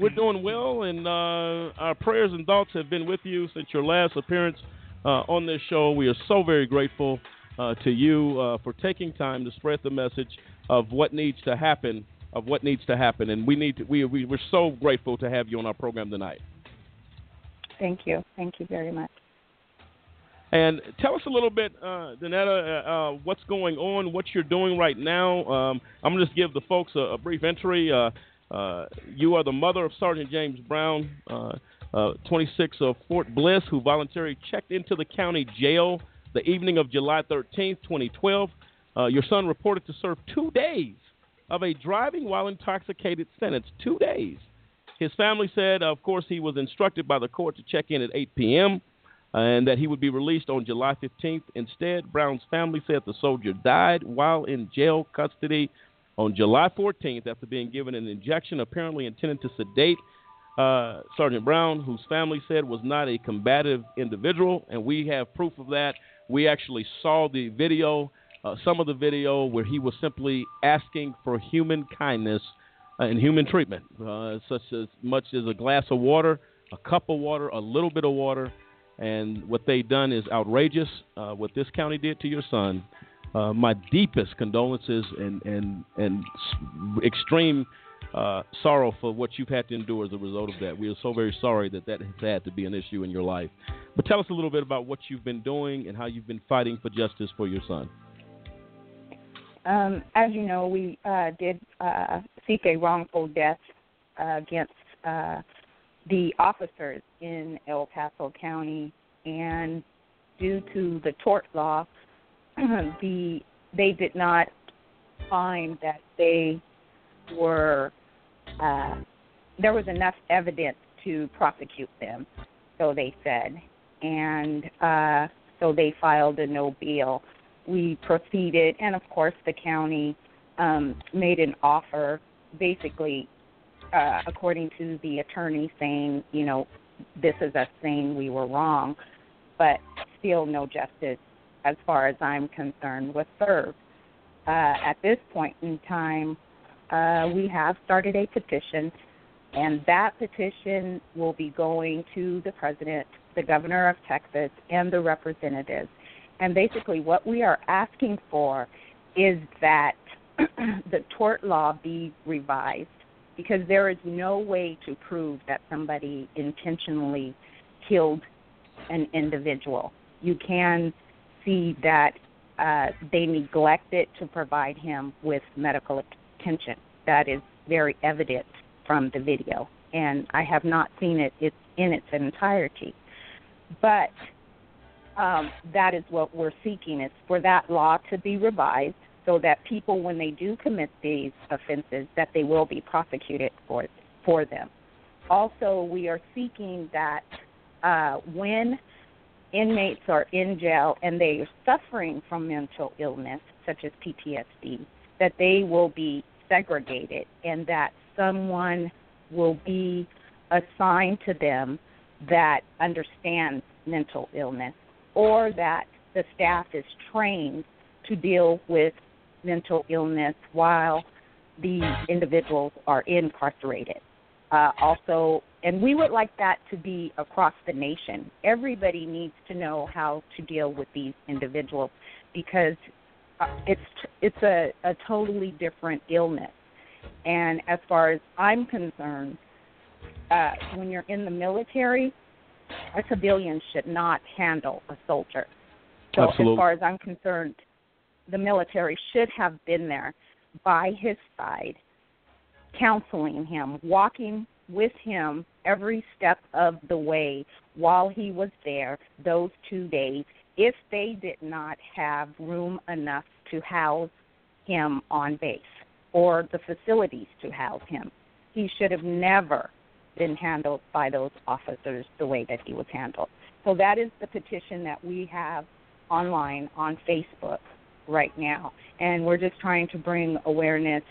We're doing well, and uh, our prayers and thoughts have been with you since your last appearance uh, on this show. We are so very grateful uh, to you uh, for taking time to spread the message of what needs to happen, of what needs to happen, and we need to. We, we we're so grateful to have you on our program tonight.
Thank you. Thank you very much.
And tell us a little bit, uh, Dinetta, uh, uh, what's going on, what you're doing right now. Um, I'm going to just give the folks a, a brief entry. Uh, uh, you are the mother of Sergeant James Brown, uh, uh, 26 of Fort Bliss, who voluntarily checked into the county jail the evening of July 13th, 2012. Uh, your son reported to serve two days of a driving while intoxicated sentence. Two days. His family said, of course, he was instructed by the court to check in at 8 p.m. and that he would be released on July 15th. Instead, Brown's family said the soldier died while in jail custody on July 14th after being given an injection apparently intended to sedate uh, Sergeant Brown, whose family said was not a combative individual, and we have proof of that. We actually saw the video, uh, some of the video where he was simply asking for human kindness uh, and human treatment, uh, such as much as a glass of water, a cup of water, a little bit of water, and what they done is outrageous. Uh, what this county did to your son. My deepest condolences and and and extreme uh, sorrow for what you've had to endure as a result of that. We are so very sorry that that has had to be an issue in your life. But tell us a little bit about what you've been doing and how you've been fighting for justice for your son.
Um, as you know, we uh, did uh, seek a wrongful death uh, against uh, the officers in El Paso County, and due to the tort law, the they did not find that they were uh, there was enough evidence to prosecute them, so they said, and uh, so they filed a no bail. We proceeded, and of course, the county um, made an offer, basically, uh, according to the attorney, saying, you know, this is us saying we were wrong, but still no justice, as far as I'm concerned, was served. Uh, at this point in time, uh, we have started a petition, and that petition will be going to the president, the governor of Texas, and the representatives. And basically, what we are asking for is that the tort law be revised because there is no way to prove that somebody intentionally killed an individual. You can see that uh, they neglected to provide him with medical attention. That is very evident from the video, and I have not seen it in its entirety. But um, that is what we're seeking is for that law to be revised so that people, when they do commit these offenses, that they will be prosecuted for for them. Also, we are seeking that uh, when inmates are in jail and they are suffering from mental illness, such as PTSD, that they will be segregated and that someone will be assigned to them that understands mental illness or that the staff is trained to deal with mental illness while the individuals are incarcerated. Uh, also, and we would like that to be across the nation. Everybody needs to know how to deal with these individuals because uh, it's it's a, a totally different illness. And as far as I'm concerned, uh, when you're in the military, a civilian should not handle a soldier. So
Absolutely.
as far as I'm concerned, the military should have been there by his side, counseling him, walking with him every step of the way while he was there those two days if they did not have room enough to house him on base or the facilities to house him. He should have never been handled by those officers the way that he was handled. So that is the petition that we have online on Facebook right now, and we're just trying to bring awareness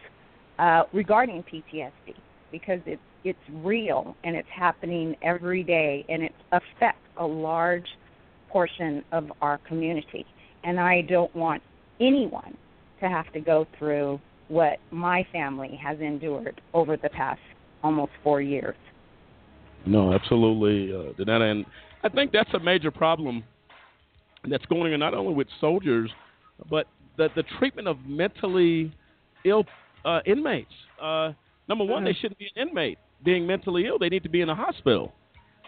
uh, regarding PTSD because it's it's real and it's happening every day, and it affects a large portion of our community. And I don't want anyone to have to go through what my family has endured over the past almost four years.
No, absolutely, uh, Dinetta, and I think that's a major problem that's going on not only with soldiers, but the the treatment of mentally ill uh, inmates. Uh, number one, they shouldn't be an inmate being mentally ill. They need to be in a hospital.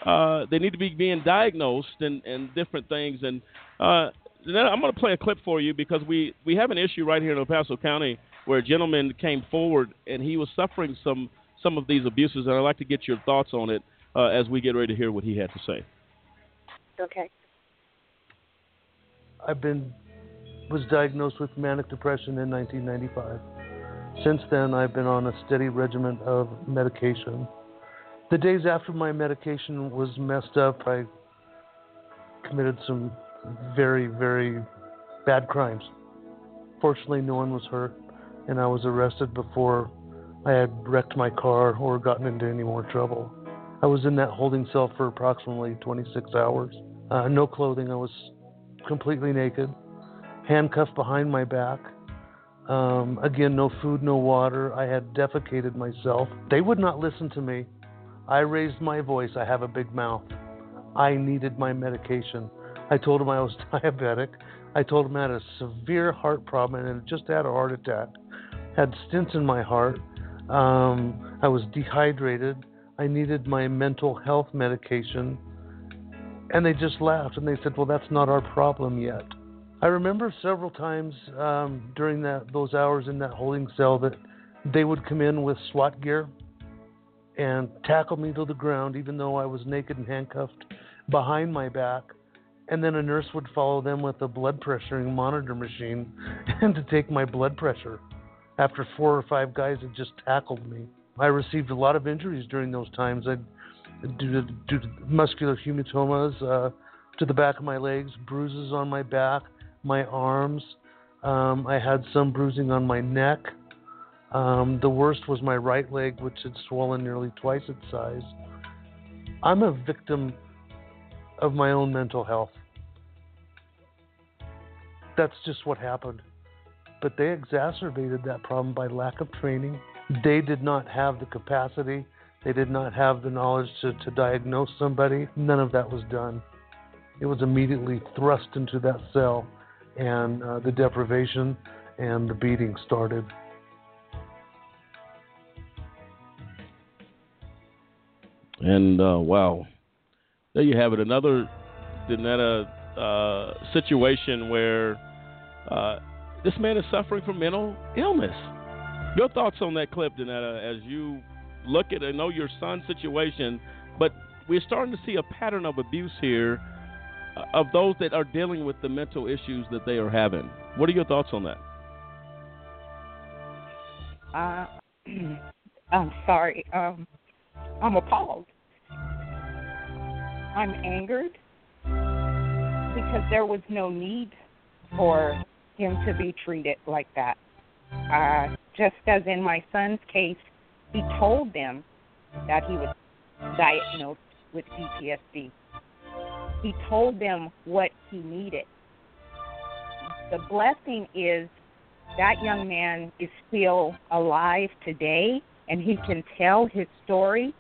Uh, they need to be being diagnosed and, and different things. And uh, I'm going to play a clip for you because we, we have an issue right here in El Paso County where a gentleman came forward and he was suffering some some of these abuses. And I'd like to get your thoughts on it uh, as we get ready to hear what he had to say.
Okay.
I've been was diagnosed with manic depression in 1995. Since then, I've been on a steady regimen of medication. The days after my medication was messed up, I committed some very, very bad crimes. Fortunately, no one was hurt, and I was arrested before I had wrecked my car or gotten into any more trouble. I was in that holding cell for approximately 26 hours. Uh, no clothing, I was completely naked, handcuffed behind my back. Um, again, no food, no water. I had defecated myself. They would not listen to me. I raised my voice. I have a big mouth. I needed my medication. I told them I was diabetic. I told them I had a severe heart problem and had just had a heart attack. Had stents in my heart. Um, I was dehydrated. I needed my mental health medication. And they just laughed and they said, Well, that's not our problem yet. I remember several times um, during that those hours in that holding cell that they would come in with SWAT gear and tackle me to the ground, even though I was naked and handcuffed behind my back. And then a nurse would follow them with a blood pressuring monitor machine and to take my blood pressure after four or five guys had just tackled me. I received a lot of injuries during those times. I, due to, due to muscular hematomas uh, to the back of my legs, bruises on my back, my arms. Um, I had some bruising on my neck. Um, the worst was my right leg, which had swollen nearly twice its size. I'm a victim of my own mental health. That's just what happened. But they exacerbated that problem by lack of training. They did not have the capacity, they did not have the knowledge to, to diagnose somebody. None of that was done. It was immediately thrust into that cell, and uh, the deprivation and the beating started.
And uh, wow, there you have it. Another Dinetta uh, situation where uh, this man is suffering from mental illness. Your thoughts on that clip, Dinetta, as you look at I know your son's situation, but we're starting to see a pattern of abuse here uh, of those that are dealing with the mental issues that they are having. What are your thoughts on that?
Uh, I'm sorry. Um, I'm appalled. I'm angered because there was no need for him to be treated like that. Uh, just as in my son's case, he told them that he was diagnosed with PTSD. He told them what he needed. The blessing is that young man is still alive today and he can tell his story.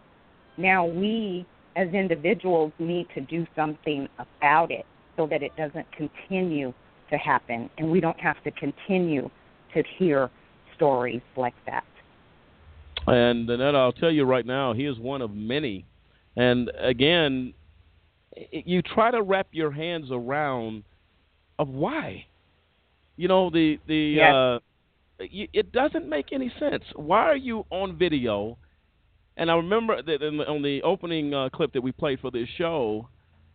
Now we as individuals need to do something about it so that it doesn't continue to happen and we don't have to continue to hear stories like that.
And Annette, I'll tell you right now, he is one of many. And again, you try to wrap your hands around of why. You know the the
yes.
uh, it doesn't make any sense. Why are you on video? And I remember that the, on the opening uh, clip that we played for this show,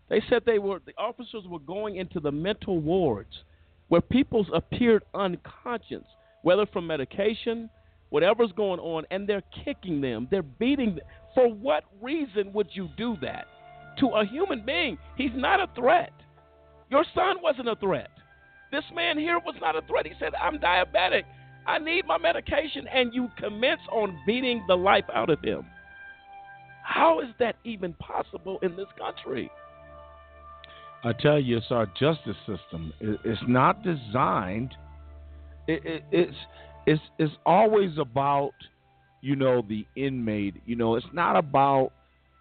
they said they were the officers were going into the mental wards where people appeared unconscious, whether from medication, whatever's going on, and they're kicking them, they're beating them. For what reason would you do that to a human being? He's not a threat. Your son wasn't a threat. This man here was not a threat. He said, I'm diabetic. I need my medication. And you commence on beating the life out of him. How is that even possible in this country?
I tell you, it's our justice system. It's not designed. It, it, it's it's it's always about you know the inmate. You know, it's not about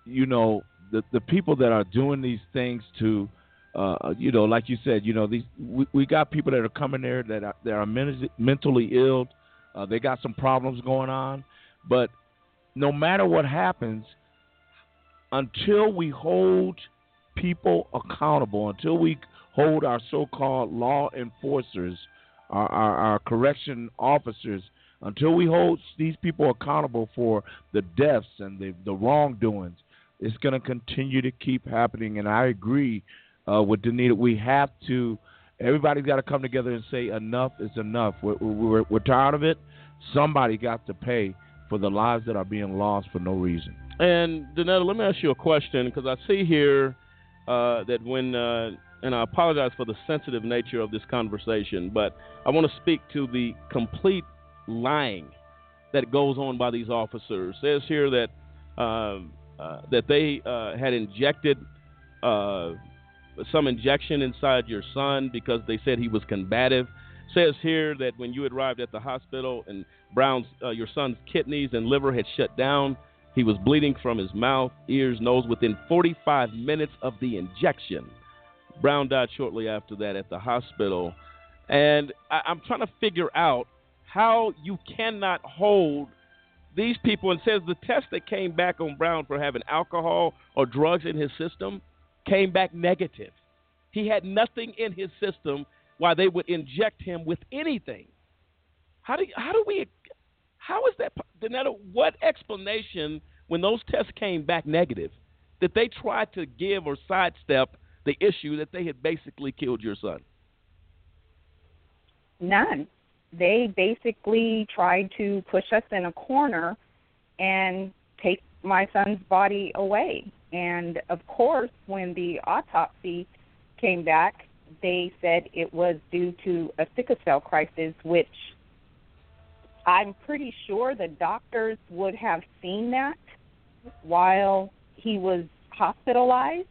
you know the the people that are doing these things to. Uh, you know, like you said, you know, these we, we got people that are coming there that are that are men- mentally ill. Uh, they got some problems going on, but no matter what happens, until we hold people accountable, until we hold our so-called law enforcers, our, our, our correction officers, until we hold these people accountable for the deaths and the, the wrongdoings, it's going to continue to keep happening. And I agree uh, with Dinetta. We have to. Everybody's got to come together and say enough is enough. We're, we're, we're tired of it. Somebody got to pay for the lives that are being lost for no reason.
And Dinetta, let me ask you a question because I see here uh, that when, uh, and I apologize for the sensitive nature of this conversation, but I want to speak to the complete lying that goes on by these officers. It says here that um, uh, that they uh, had injected uh, some injection inside your son because they said he was combative. Says here that when you arrived at the hospital and Brown's your son's kidneys and liver had shut down, he was bleeding from his mouth, ears, nose within 45 minutes of the injection. Brown died shortly after that at the hospital. And I, I'm trying to figure out how you cannot hold these people and says the test that came back on Brown for having alcohol or drugs in his system came back negative. He had nothing in his system why they would inject him with anything. How do how do we how is that Dinetta, what explanation when those tests came back negative that they tried to give or sidestep the issue that they had basically killed your son?
None. They basically tried to push us in a corner and take my son's body away. And of course, when the autopsy came back, they said it was due to a sickle cell crisis, which I'm pretty sure the doctors would have seen that while he was hospitalized.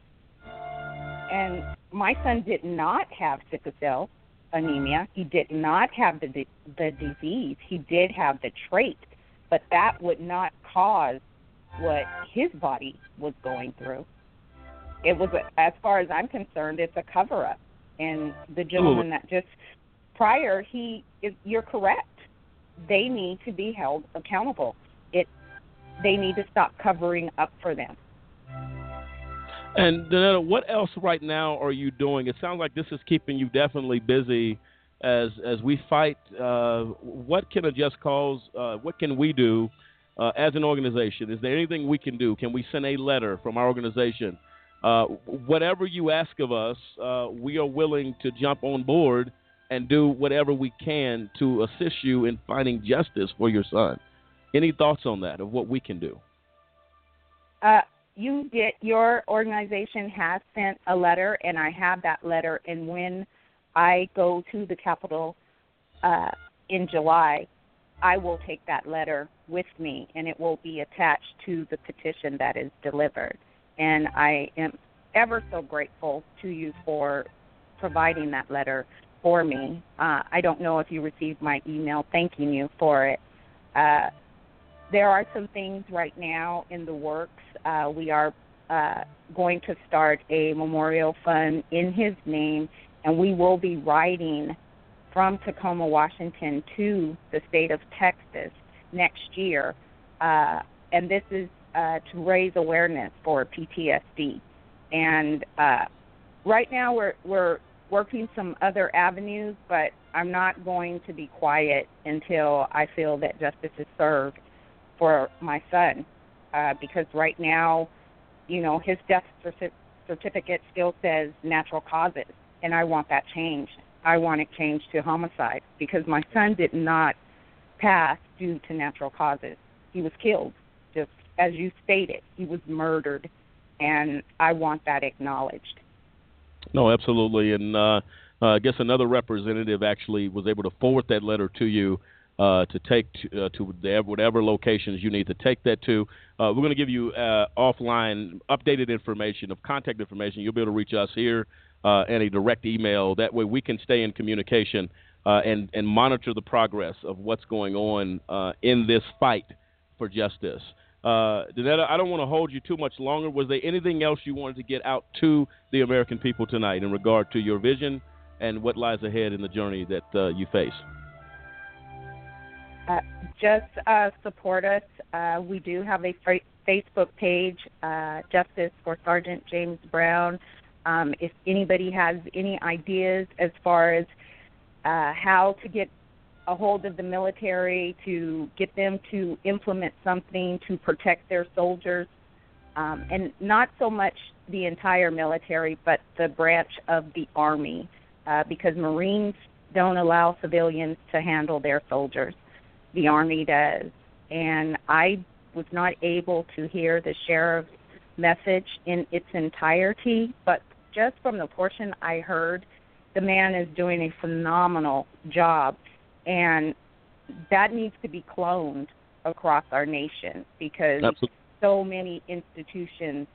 And my son did not have sickle cell anemia. He did not have the the disease. He did have the trait, but that would not cause what his body was going through. It was, a, as far as I'm concerned, it's a cover up. And the gentleman Ooh. that just prior, he is. You're correct. They need to be held accountable. It. They need to stop covering up for them.
And Dinetta, what else right now are you doing? It sounds like this is keeping you definitely busy as as we fight. Uh, what can a just cause? Uh, what can we do uh, as an organization? Is there anything we can do? Can we send a letter from our organization? Uh, whatever you ask of us, uh, we are willing to jump on board and do whatever we can to assist you in finding justice for your son. Any thoughts on that of what we can do?
Uh, you did your organization has sent a letter and i have that letter and when i go to the capitol uh, in july i will take that letter with me, and it will be attached to the petition that is delivered. And I am ever so grateful to you for providing that letter for me. Uh, I don't know if you received my email thanking you for it. Uh, there are some things right now in the works. Uh, we are uh, going to start a memorial fund in his name, and we will be writing from Tacoma, Washington to the state of Texas next year. Uh, and this is uh, to raise awareness for PTSD. And right now we're we're working some other avenues, but I'm not going to be quiet until I feel that justice is served for my son. Uh, because right now, you know, his death certi- certificate still says natural causes, and I want that changed. I want it changed to homicide because my son did not pass due to natural causes. He was killed, just as you stated. He was murdered, and I want that acknowledged.
No, absolutely. And uh, uh, I guess another representative actually was able to forward that letter to you uh, to take to, uh, to the, whatever locations you need to take that to. Uh, we're going to give you uh, offline updated information of contact information. You'll be able to reach us here uh, and a direct email. That way we can stay in communication uh, and, and monitor the progress of what's going on uh, in this fight for justice. Uh, Dinetta, I don't want to hold you too much longer. Was there anything else you wanted to get out to the American people tonight in regard to your vision and what lies ahead in the journey that uh, you face?
Uh, just uh, support us. Uh, we do have a Facebook page, uh, Justice for Sergeant James Brown. Um, if anybody has any ideas as far as uh, how to get a hold of the military to get them to implement something to protect their soldiers, um, and not so much the entire military, but the branch of the Army, uh, because Marines don't allow civilians to handle their soldiers. The Army does. And I was not able to hear the sheriff's message in its entirety, but just from the portion I heard, the man is doing a phenomenal job. And that needs to be cloned across our nation because
Absolutely.
so many institutions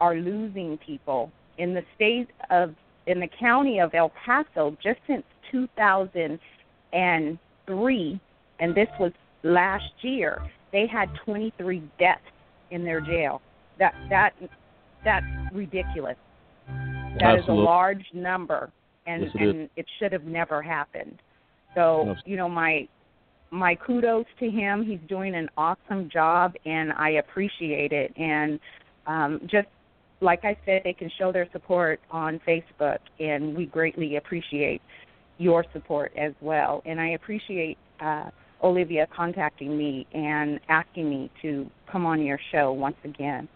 are losing people in the state of in the county of El Paso just since 2003 and this was last year they had 23 deaths in their jail that that that's ridiculous That is
Absolutely.
a large number and
Yes, it is.
and it should have never happened so you know my my kudos to him. He's doing an awesome job, and I appreciate it. And um, just like I said, they can show their support on Facebook, and we greatly appreciate your support as well. And I appreciate uh, Olivia contacting me and asking me to come on your show once again.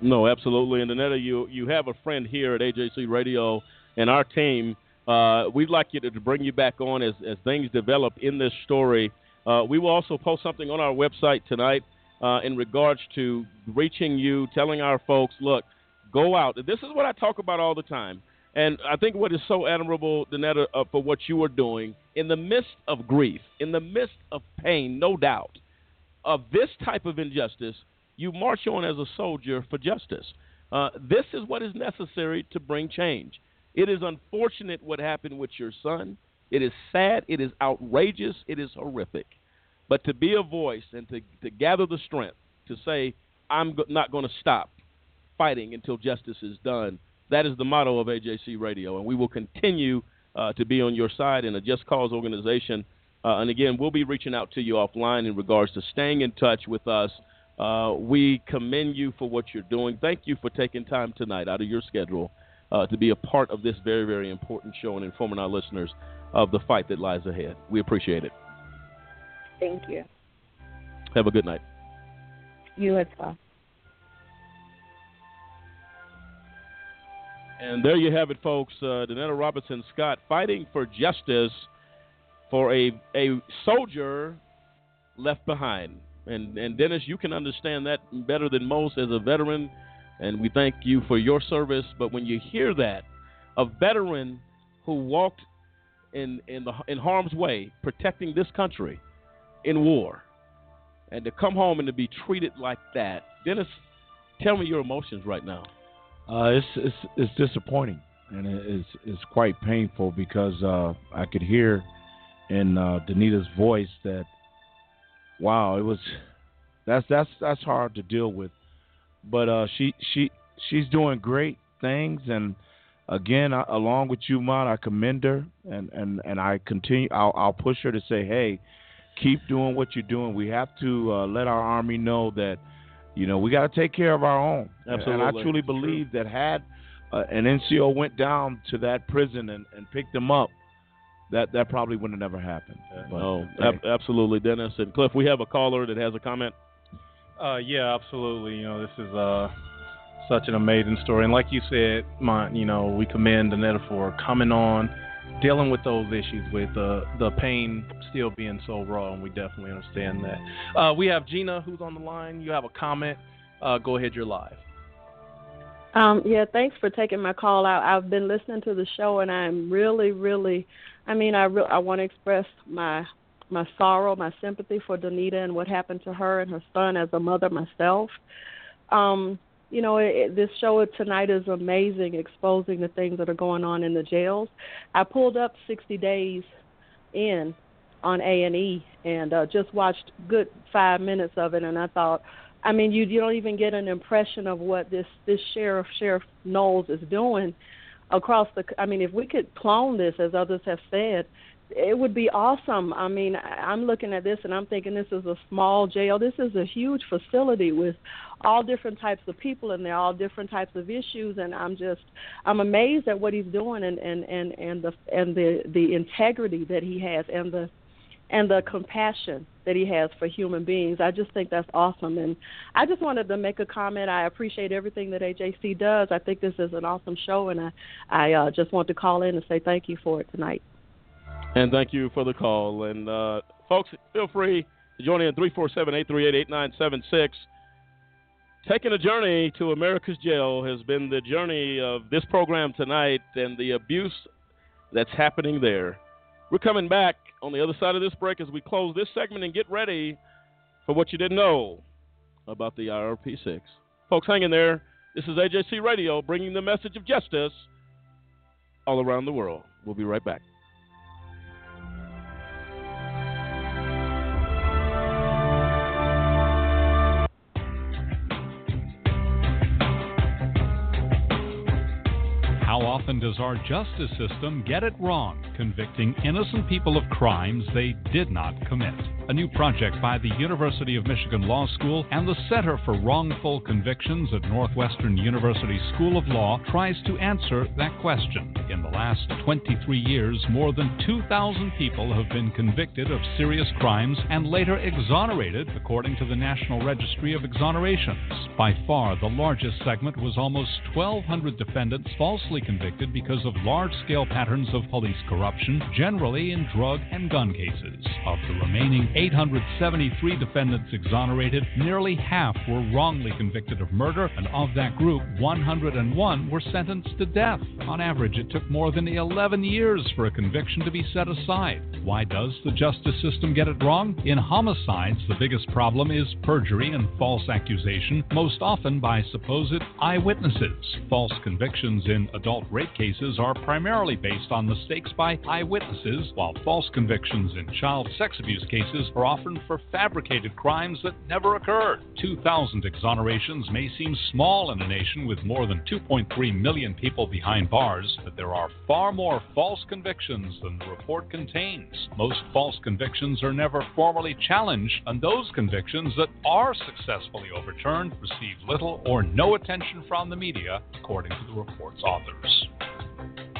No, absolutely. And Dinetta, you you have a friend here at AJC Radio and our team. Uh, we'd like you to, to bring you back on as, as things develop in this story. Uh, we will also post something on our website tonight uh, in regards to reaching you, telling our folks, look, go out. This is what I talk about all the time. And I think what is so admirable, Dinetta, uh, for what you are doing in the midst of grief, in the midst of pain, no doubt, of this type of injustice, you march on as a soldier for justice. Uh, this is what is necessary to bring change. It is unfortunate what happened with your son. It is sad. It is outrageous. It is horrific. But to be a voice and to, to gather the strength to say, I'm go- not going to stop fighting until justice is done, that is the motto of AJC Radio. And we will continue uh, to be on your side in a Just Cause organization. Uh, and again, we'll be reaching out to you offline in regards to staying in touch with us. Uh, we commend you for what you're doing. Thank you for taking time tonight out of your schedule uh, to be a part of this very, very important show and informing our listeners of the fight that lies ahead. We appreciate it.
Thank you.
Have a good night.
You as well.
And there you have it, folks. Uh, Dinetta Robinson Scott fighting for justice for a a soldier left behind. And and Dennis, you can understand that better than most as a veteran. And we thank you for your service. But when you hear that, a veteran who walked in in the in harm's way, protecting this country in war,
and to come home and to be treated like that. Dennis, tell me your emotions right now.
Uh, it's it's it's disappointing and it's it's quite painful because uh, I could hear in uh, Dinetta's voice that wow, it was that's that's that's hard to deal with. But uh, she she she's doing great things, and again, I, along with you, Mon, I commend her, and and and I continue. I'll I'll push her to say, hey, keep doing what you're doing. We have to uh, let our army know that you know we got to take care of our own.
Absolutely,
and I truly believe that had uh, an NCO went down to that prison and, and picked them up, that that probably would have never happened. But,
no,
hey.
ab- absolutely, Dennis and Cliff. We have a caller that has a comment.
Uh, yeah, absolutely. You know, this is uh, such an amazing story, and like you said, my, you know, we commend Dinetta for coming on, dealing with those issues, with uh, the pain still being so raw, and we definitely understand that. Uh, we have Gina who's on the line. You have a comment? Uh, go ahead, you're live.
Um, yeah, thanks for taking my call out. I've been listening to the show, and I'm really, really, I mean, I re- I want to express my my sorrow, my sympathy for Dinetta and what happened to her and her son as a mother myself. Um, you know, it, this show tonight is amazing, exposing the things that are going on in the jails. I pulled up 60 Days in on A and E and uh, just watched good five minutes of it, and I thought, I mean, you you don't even get an impression of what this this sheriff Sheriff Knowles is doing across the. I mean, if we could clone this, as others have said, it would be awesome. I mean, I'm looking at this and I'm thinking this is a small jail. This is a huge facility with all different types of people in there, all different types of issues, and I'm just I'm amazed at what he's doing and and and and the and the the integrity that he has and the and the compassion that he has for human beings. I just think that's awesome. And I just wanted to make a comment. I appreciate everything that AJC does. I think this is an awesome show, and I, I uh, just want to call in and say thank you for it tonight.
And thank you for the call. And uh, folks, feel free to join in 347 838 8976. Taking a journey to America's jail has been the journey of this program tonight and the abuse that's happening there. We're coming back on the other side of this break as we close this segment and get ready for what you didn't know about the IRP 6. Folks, hang in there. This is AJC Radio bringing the message of justice all around the world. We'll be right back.
Often does our justice system get it wrong, convicting innocent people of crimes they did not commit? A new project by the University of Michigan Law School and the Center for Wrongful Convictions at Northwestern University School of Law tries to answer that question. In the last 23 years, more than 2,000 people have been convicted of serious crimes and later exonerated, according to the National Registry of Exonerations. By far, the largest segment was almost 1,200 defendants falsely convicted because of large scale patterns of police corruption, generally in drug and gun cases. Of the remaining 873 defendants exonerated, nearly half were wrongly convicted of murder, and of that group, 101 were sentenced to death. On average, it took more than 11 years for a conviction to be set aside. Why does the justice system get it wrong? In homicides, the biggest problem is perjury and false accusation, most often by supposed eyewitnesses. False convictions in adult rape cases are primarily based on mistakes by eyewitnesses, while false convictions in child sex abuse cases are often for fabricated crimes that never occurred. 2,000 exonerations may seem small in a nation with more than 2.3 million people behind bars, but there are far more false convictions than the report contains. Most false convictions are never formally challenged, and those convictions that are successfully overturned receive little or no attention from the media, according to the report's authors.
Well,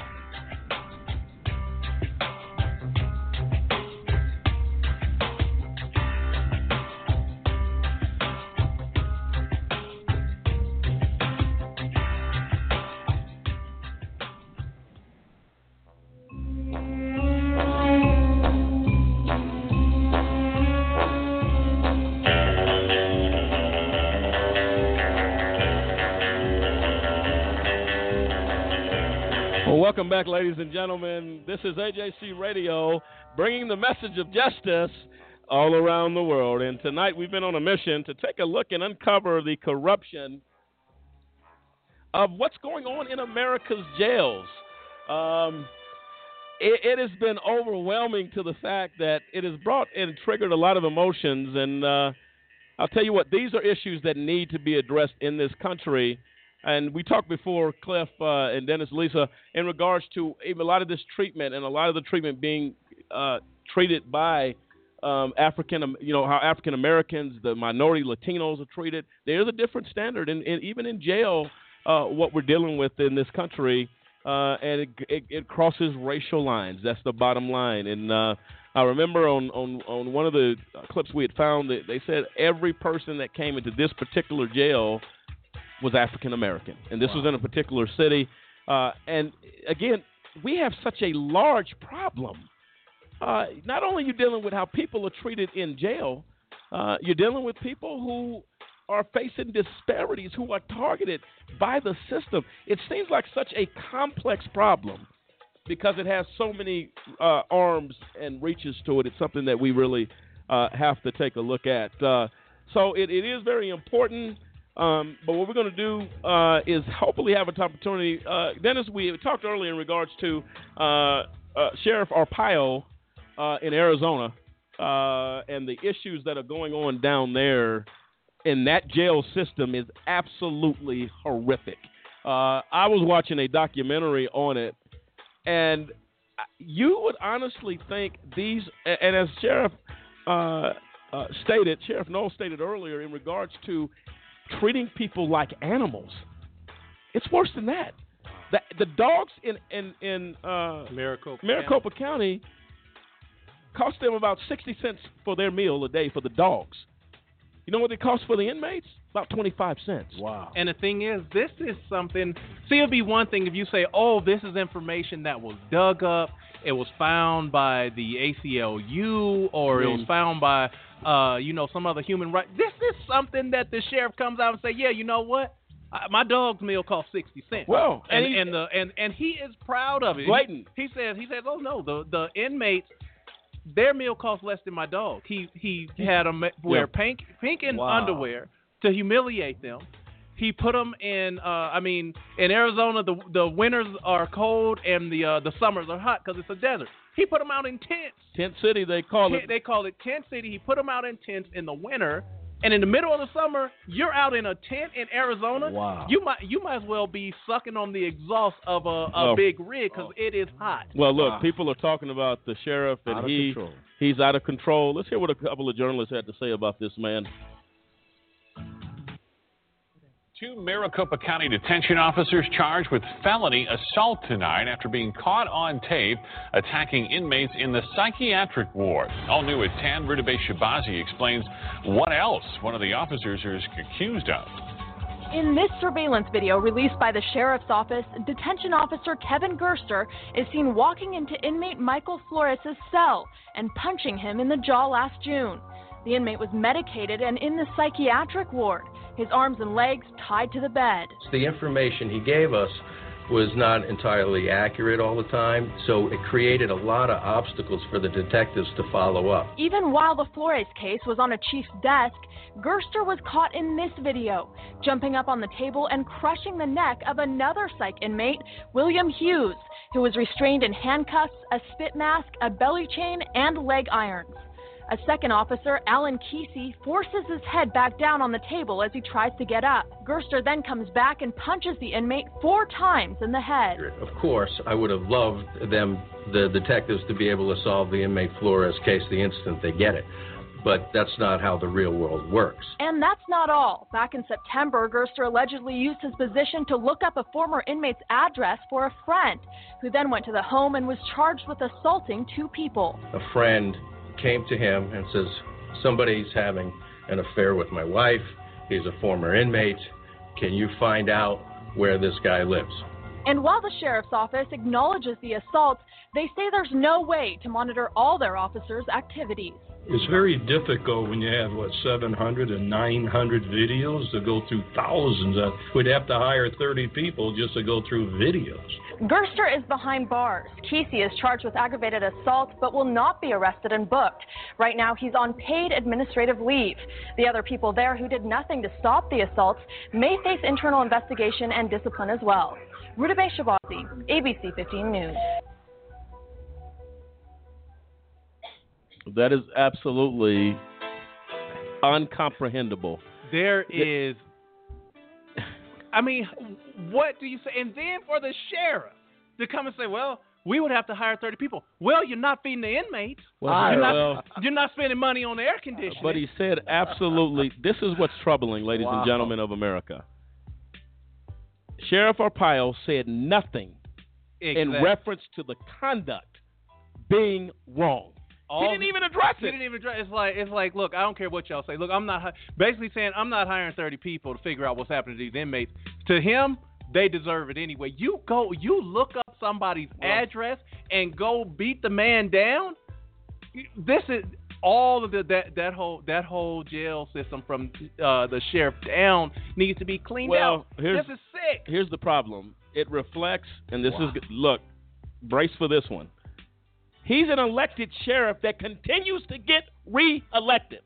welcome back, ladies and gentlemen. This is AJC Radio bringing the message of justice all around the world. And tonight we've been on a mission to take a look and uncover the corruption of what's going on in America's jails. Um, it, it, has been overwhelming to the fact that it has brought and triggered a lot of emotions. And uh, I'll tell you what, these are issues that need to be addressed in this country. And we talked before, Cliff uh, and Dennis, Lisa, in regards to a lot of this treatment and a lot of the treatment being uh, treated by um, African, you know, how African Americans, the minority Latinos are treated. There's a different standard, and, and even in jail, uh, what we're dealing with in this country, uh, and it, it, it, crosses racial lines. That's the bottom line. And uh, I remember on, on on one of the clips we had found that they said every person that came into this particular jail was African American, and this wow. was in a particular city. Uh, and again, we have such a large problem uh, not only are you dealing with how people are treated in jail, uh, you're dealing with people who are facing disparities, who are targeted by the system. It seems like such a complex problem because it has so many uh, arms and reaches to it. It's something that we really uh, have to take a look at. Uh, so it, it is very important. Um, but what we're going to do uh, is hopefully have an opportunity. Uh, Dennis, we talked earlier in regards to uh, uh, Sheriff Arpaio uh, in Arizona uh, and the issues that are going on down there in that jail system is absolutely horrific. I was watching a documentary on it, and you would honestly think these, and as Sheriff stated, Sheriff Noel stated earlier in regards to treating people like animals, it's worse than that. The, the dogs in in in uh,
Maricopa,
Maricopa County. County cost them about 60 cents for their meal a day for the dogs. You know what it costs for the inmates? About 25 cents.
Wow. And the thing is, this is something. See, it'd be one thing if you say, oh, this is information that was dug up, it was found by the ACLU, or mm. it was found by, uh, you know, some other human right. This is something that the sheriff comes out and say, yeah, you know what? my dog's meal cost sixty cents.
Well,
and and, and the and and he is proud of it.
Blatant.
He, he says he says, oh no, the the inmates their meal cost less than my dog. He he had them wear pink pink and
wow.
underwear to humiliate them. He put them in. Uh, I mean, in Arizona, the the winters are cold and the uh, the summers are hot because it's a desert. He put them out in tents.
Tent city, they call
tent,
it.
They call it tent city. He put them out in tents in the winter and in the middle of the summer, you're out in a tent in Arizona.
Wow.
You might you might as well be sucking on the exhaust of a, a
oh.
big rig because oh. it is hot.
Well, look,
wow.
people are talking about the sheriff and
out
he he's out of control. Let's hear what a couple of journalists had to say about this man.
Two Maricopa County detention officers charged with felony assault tonight after being caught on tape attacking inmates in the psychiatric ward. All new at 10, Rudabeh Shahbazi explains what else one of the officers is accused of.
In this surveillance video released by the sheriff's office, detention officer Kevin Gerster is seen walking into inmate Michael Flores' cell and punching him in the jaw last June. The inmate was medicated and in the psychiatric ward his arms and legs tied to the bed.
The information he gave us was not entirely accurate all the time, so it created a lot of obstacles for the detectives to follow up.
Even while the Flores case was on a chief's desk, Gerster was caught in this video, jumping up on the table and crushing the neck of another psych inmate, William Hughes, who was restrained in handcuffs, a spit mask, a belly chain, and leg irons. A second officer, Alan Kesey, forces his head back down on the table as he tries to get up. Gerster then comes back and punches the inmate four times in the head.
Of course, I would have loved them, the detectives, to be able to solve the inmate Flores case the instant they get it but that's not how the real world works.
And that's not all. Back in September, Gerster allegedly used his position to look up a former inmate's address for a friend, who then went to the home and was charged with assaulting two people.
A friend came to him and says, Somebody's having an affair with my wife. He's a former inmate. Can you find out where this guy lives?
And while the sheriff's office acknowledges the assault, they say there's no way to monitor all their officers' activities.
It's very difficult when you have, what, 700 and 900 videos to go through thousands. Of, we'd have to hire 30 people just to go through videos.
Gerster is behind bars. Kesey is charged with aggravated assault but will not be arrested and booked. Right now, he's on paid administrative leave. The other people there who did nothing to stop the assaults may face internal investigation and discipline as well. Rudabeh Shahbazi, ABC 15 News.
That is absolutely uncomprehendable.
There is. I mean, what do you say? And then for the sheriff to come and say, well, we would have to hire 30 people. Well, you're not feeding the inmates.
Well,
you're, not,
well-
you're not spending money on the air conditioning.
But he said absolutely. This is what's troubling, ladies
Wow.
and gentlemen of America. Sheriff Arpaio said nothing in reference to the conduct being wrong.
All-
he didn't even address
He
it.
didn't even address. It's like it's like, look, I don't care what y'all say. Look, I'm not basically saying I'm not hiring 30 people to figure out what's happening to these inmates. To him, they deserve it anyway. You go, you look up somebody's address and go beat the man down. This is all of the that that whole that whole jail system from uh, the sheriff down needs to be cleaned
Well,
out.
here's-
This is sick.
Here's the problem. It reflects, and this
Wow.
is look, brace for this one. He's an elected sheriff that continues to get re-elected.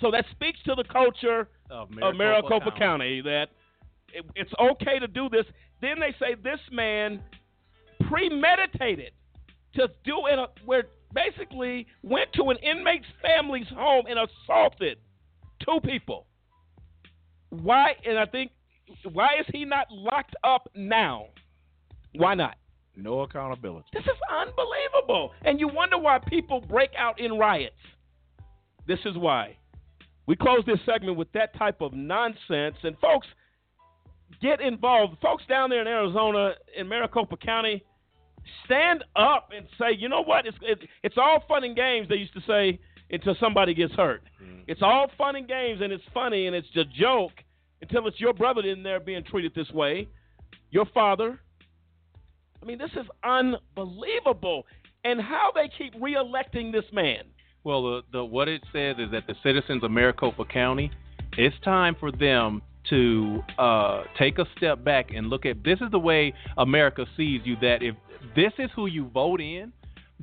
So that speaks to the culture
Of
of Maricopa County that it, it's okay to do this. Then they say this man premeditated to do it uh, where basically went to an inmate's family's home and assaulted two people. Why? And I think why is he not locked up now? Why not?
No accountability.
This is unbelievable. And you wonder why people break out in riots. This is why. We close this segment with that type of nonsense. And folks, get involved. Folks down there in Arizona, in Maricopa County, stand up and say, you know what? It's, it, it's all fun and games, they used to say, until somebody gets hurt. Mm-hmm. It's all fun and games, and it's funny, and it's a joke until it's your brother in there being treated this way, your father. I mean, this is unbelievable. And how they keep reelecting this man.
Well, the, the what it says is that the citizens of Maricopa County, it's time for them to uh, take a step back and look at this is the way America sees you. That if this is who you vote in,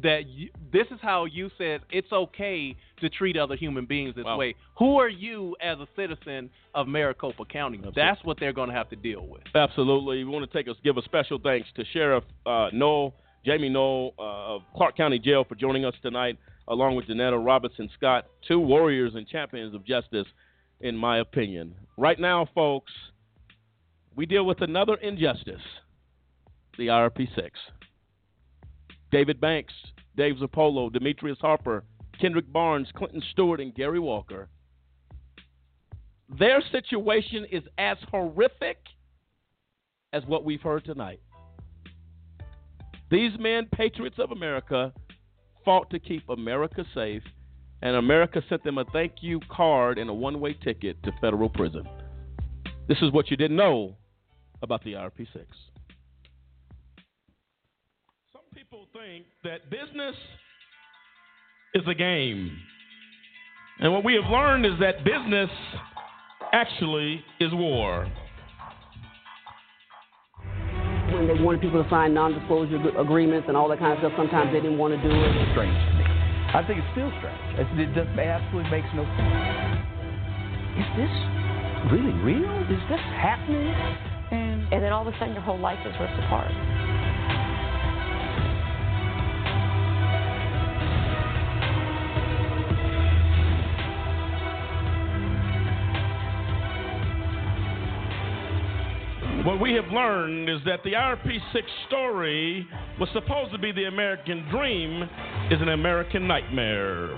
that you, this is how you said it's okay to treat other human beings this way. Who are you as a citizen of Maricopa County? That's what they're going to have to deal with.
Absolutely. We want to take us give a special thanks to Sheriff uh, Noel, Jamey Noel uh, of Clark County Jail for joining us tonight, along with Janetta Robertson Scott, two warriors and champions of justice, in my opinion. Right now, folks, we deal with another injustice, the IRP 6. David Banks, Dave Zirpolo, Demetrius Harper, Kendrick Barnes, Clinton Stewart, and Gary Walker. Their situation is as horrific as what we've heard tonight. These men, patriots of America, fought to keep America safe, and America sent them a thank you card and a one way ticket to federal prison. This is what you didn't know about the IRP 6 people think that business is a game. And what we have learned is that business actually is war.
when they wanted people to sign non-disclosure agreements and all that kind of stuff, sometimes they didn't want to do it.
It's Strange to me. I think it's still strange. It just absolutely makes no sense. Is this really real? Is this happening? And,
and then all of a sudden your whole life is ripped apart.
What we have learned is that the IRP 6 story was supposed to be the American dream, is an American nightmare.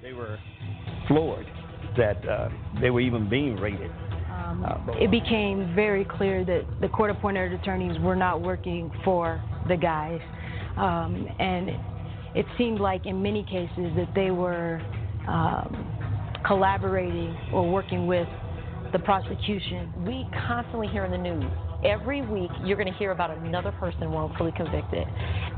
They were floored that uh, they were even being raided.
Um,
Uh,
it became very clear that the court appointed attorneys were not working for the guys. Um, and it seemed like in many cases that they were um, collaborating or working with the prosecution.
We constantly hear in the news every week you're going to hear about another person wrongfully convicted.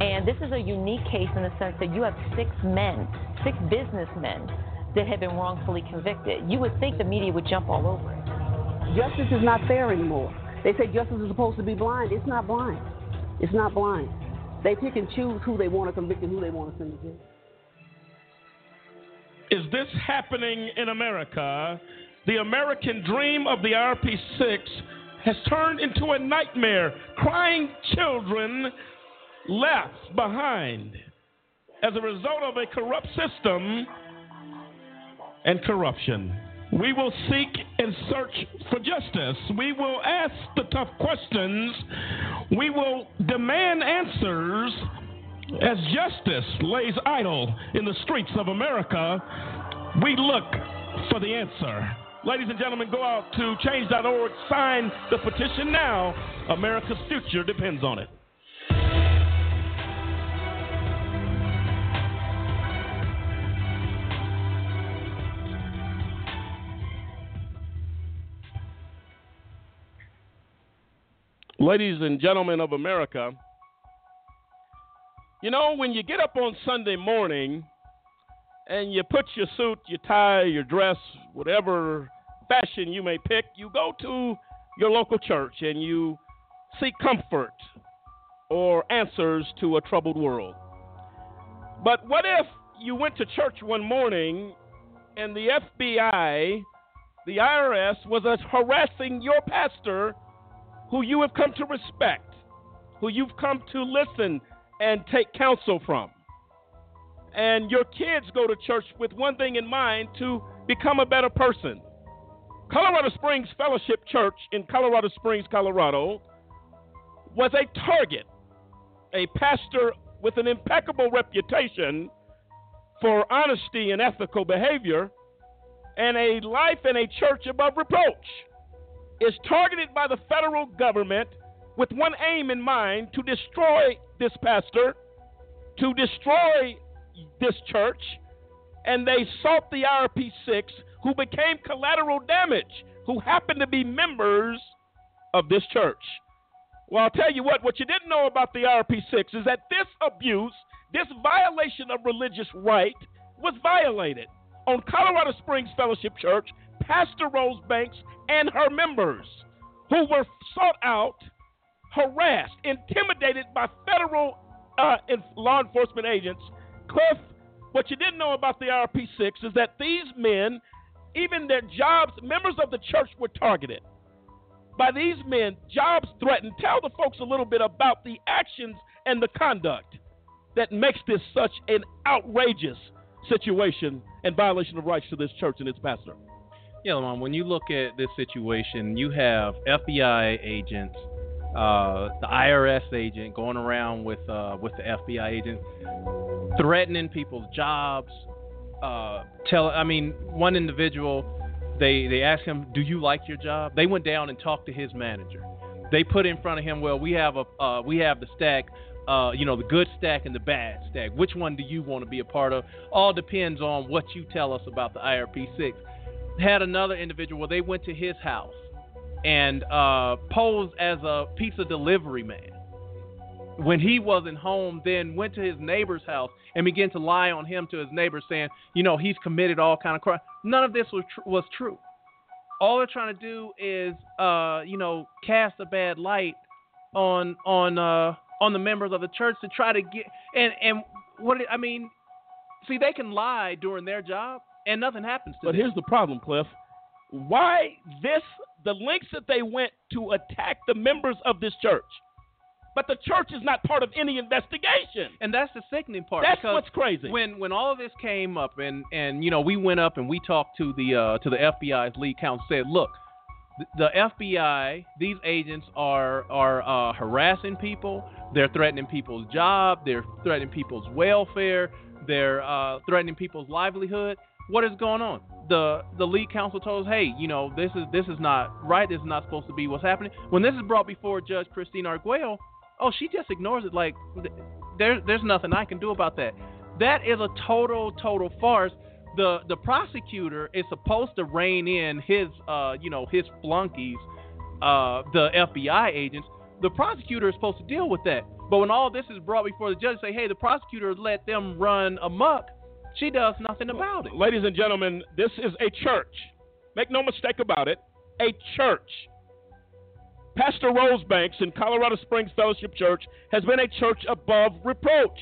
And this is a unique case in the sense that you have six men, six businessmen that have been wrongfully convicted. You would think the media would jump all over it.
Justice is not fair anymore. They say justice is supposed to be blind. It's not blind. It's not blind. They pick and choose who they want to convict and who they want to send to jail.
Is this happening in America? The American dream of the RP6 has turned into a nightmare. Crying children left behind as a result of a corrupt system and corruption. We will seek and search for justice. We will ask the tough questions. We will demand answers as justice lays idle in the streets of America. We look for the answer. Ladies and gentlemen, go out to change.org, sign the petition now. America's future depends on it. Ladies and gentlemen of America, you know, when you get up on Sunday morning and you put your suit, your tie, your dress, whatever fashion you may pick, you go to your local church and you seek comfort or answers to a troubled world. But what if you went to church one morning and the FBI, the IRS, was harassing your pastor who you have come to respect, who you've come to listen and take counsel from? And your kids go to church with one thing in mind to become a better person. Colorado Springs Fellowship Church in Colorado Springs, Colorado, was a target, a pastor with an impeccable reputation for honesty and ethical behavior, and a life in a church above reproach, is targeted by the federal government with one aim in mind to destroy this pastor, to destroy this church, and they sought the IRP 6 who became collateral damage, who happened to be members of this church. Well, I'll tell you what, what you didn't know about the IRP 6 is that this abuse, this violation of religious right, was violated on Colorado Springs Fellowship Church, Pastor Rose Banks and her members, who were sought out, harassed, intimidated by federal uh, law enforcement agents. Cliff, what you didn't know about the IRP 6 is that these men even their jobs, members of the church were targeted by these men, jobs threatened. Tell the folks a little bit about the actions and the conduct that makes this such an outrageous situation and violation of rights to this church and its pastor.
Yeah, Lamont, when you look at this situation, you have FBI agents, uh, the IRS agent going around with uh, with the FBI agent, threatening people's jobs, uh, tell. I mean, one individual, they they asked him, "Do you like your job?" They went down and talked to his manager. They put in front of him, "Well, we have a uh, we have the stack." Uh, you know, the good stack and the bad stack. Which one do you want to be a part of? All depends on what you tell us about the IRP6. Had another individual where they went to his house and uh, posed as a pizza delivery man when he wasn't home, then went to his neighbor's house and began to lie on him to his neighbor, saying, you know, he's committed all kind of crime. None of this was tr- was true. All they're trying to do is, uh, you know, cast a bad light on on uh, on the members of the church to try to get and and what I mean. See, they can lie during their job and nothing happens to
but
them.
But here's the problem, Cliff. Why this? The lengths that they went to attack the members of this church but the church is not part of any investigation.
And that's the sickening part.
That's what's crazy.
When when all of this came up, and and you know we went up and we talked to the uh, to the FBI's lead counsel, said, look, the, FBI, these agents are are uh, harassing people. They're threatening people's job. They're threatening people's welfare. They're uh, threatening people's livelihood. What is going on? The the lead counsel told us, hey, you know, this is this is not right. This is not supposed to be what's happening. When this is brought before Judge Christine Arguello, oh, she just ignores it. Like there's there's nothing I can do about that. That is a total total farce. The the prosecutor is supposed to rein in his uh you know his flunkies uh, the FBI agents. The prosecutor is supposed to deal with that. But when all this is brought before the judge, say, hey, the prosecutor let them run amok, she does nothing about it.
Ladies and gentlemen, this is a church. Make no mistake about it, a church. Pastor Rosebanks in Colorado Springs Fellowship Church has been a church above reproach,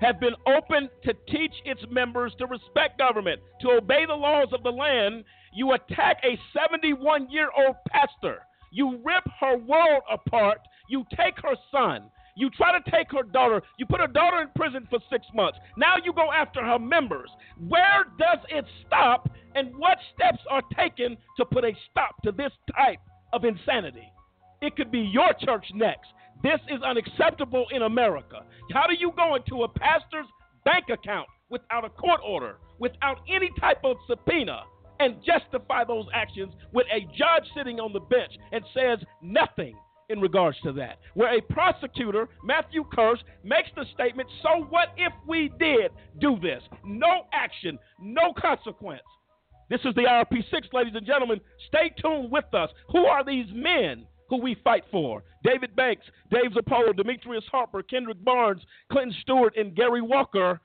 have been open to teach its members to respect government, to obey the laws of the land. You attack a 71 year old pastor. You rip her world apart. You take her son. You try to take her daughter. You put her daughter in prison for six months. Now you go after her members. Where does it stop? And what steps are taken to put a stop to this type of insanity? It could be your church next. This is unacceptable in America. How do you go into a pastor's bank account without a court order, without any type of subpoena, and justify those actions with a judge sitting on the bench and says nothing in regards to that? Where a prosecutor, Matthew Kirsch, makes the statement, So what if we did do this? No action, no consequence. This is the IRP6, ladies and gentlemen. Stay tuned with us. Who are these men? Who we fight for. David Banks, Dave Zirpolo, Demetrius Harper, Kendrick Barnes, Clinton Stewart, and Gary Walker.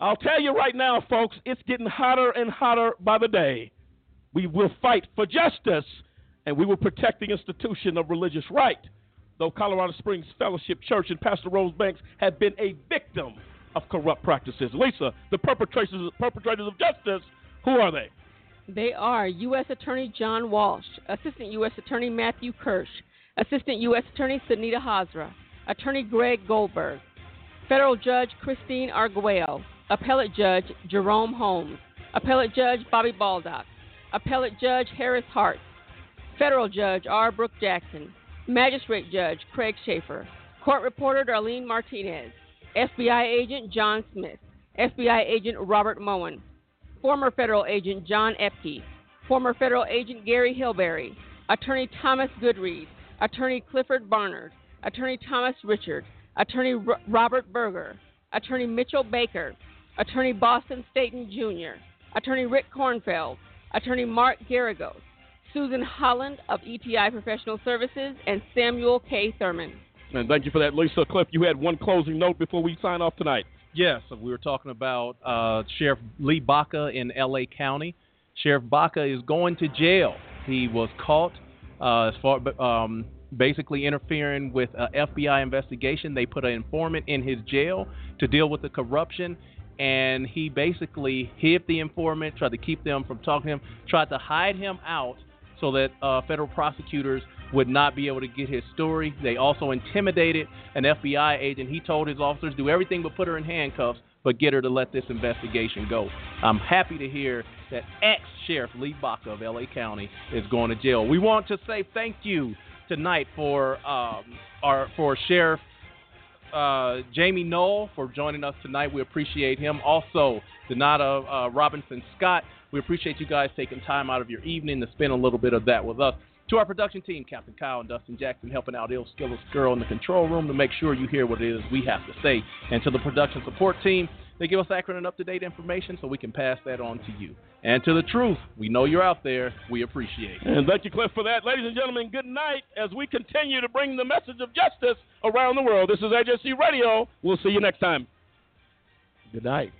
I'll tell you right now, folks, it's getting hotter and hotter by the day. We will fight for justice, and we will protect the institution of religious right. Though Colorado Springs Fellowship Church and Pastor Rosebanks have been a victim of corrupt practices. Lisa, the perpetrators, perpetrators of justice, who are they?
They are U.S. Attorney John Walsh, Assistant U.S. Attorney Matthew Kirsch, Assistant U.S. Attorney Sunita Hazra, Attorney Greg Goldberg, Federal Judge Christine Arguello, Appellate Judge Jerome Holmes, Appellate Judge Bobby Baldock, Appellate Judge Harris Hartz, Federal Judge R. Brooke Jackson, Magistrate Judge Craig Shaffer, Court Reporter Darlene Martinez, FBI Agent John Smith, FBI Agent Robert Moen, former federal agent John Epke, former federal agent Gary Hillberry, attorney Thomas Goodread, attorney Clifford Barnard, attorney Thomas Richard, attorney R- Robert Berger, attorney Mitchell Baker, attorney Boston Staten Jr., attorney Rick Kornfeld, attorney Mark Geragos, Susan Holland of ETI Professional Services, and Samuel K. Thurman.
And thank you for that, Lisa Cliff. You had one closing note before we sign off tonight.
Yes, we were talking about uh, Sheriff Lee Baca in L.A. County. Sheriff Baca is going to jail. He was caught uh, as far um, basically interfering with an FBI investigation. They put an informant in his jail to deal with the corruption, and he basically hid the informant, tried to keep them from talking to him, tried to hide him out so that uh, federal prosecutors would not be able to get his story. They also intimidated an FBI agent. He told his officers do everything but put her in handcuffs, but get her to let this investigation go. I'm happy to hear that ex Sheriff Lee Baca of LA County is going to jail. We want to say thank you tonight for um, our for Sheriff uh, Jamey Noel for joining us tonight. We appreciate him. Also, Donata uh, Robinson Scott. We appreciate you guys taking time out of your evening to spend a little bit of that with us. To our production team, Captain Kyle and Dustin Jackson, helping out ill skillless girl in the control room to make sure you hear what it is we have to say. And to the production support team, they give us accurate and up to date information so we can pass that on to you. And to the truth, we know you're out there. We appreciate it.
And thank you, Cliff, for that. Ladies and gentlemen, good night as we continue to bring the message of justice around the world. This is AJC Radio. We'll see you next time.
Good night.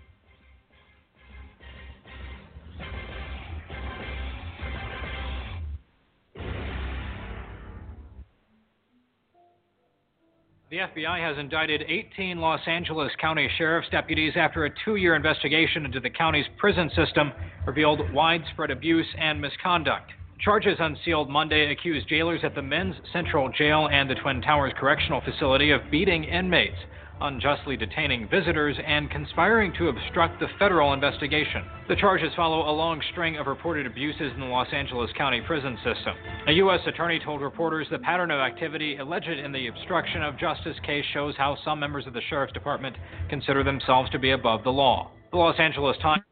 The FBI has indicted 18 Los Angeles County Sheriff's deputies after a two year investigation into the county's prison system revealed widespread abuse and misconduct. Charges unsealed Monday accused jailers at the Men's Central Jail and the Twin Towers Correctional Facility of beating inmates unjustly detaining visitors, and conspiring to obstruct the federal investigation. The charges follow a long string of reported abuses in the Los Angeles County prison system. A U.S. attorney told reporters the pattern of activity alleged in the obstruction of justice case shows how some members of the sheriff's department consider themselves to be above the law. The Los Angeles Times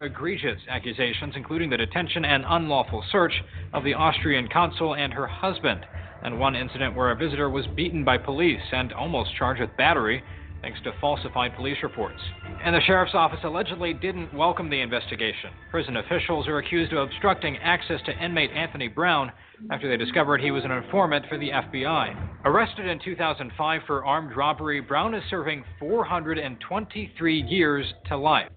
egregious accusations, including the detention and unlawful search of the Austrian consul and her husband and one incident where a visitor was beaten by police and almost charged with battery thanks to falsified police reports. And the sheriff's office allegedly didn't welcome the investigation. Prison officials are accused of obstructing access to inmate Anthony Brown after they discovered he was an informant for the FBI. Arrested in 2005 for armed robbery, Brown is serving 423 years to life.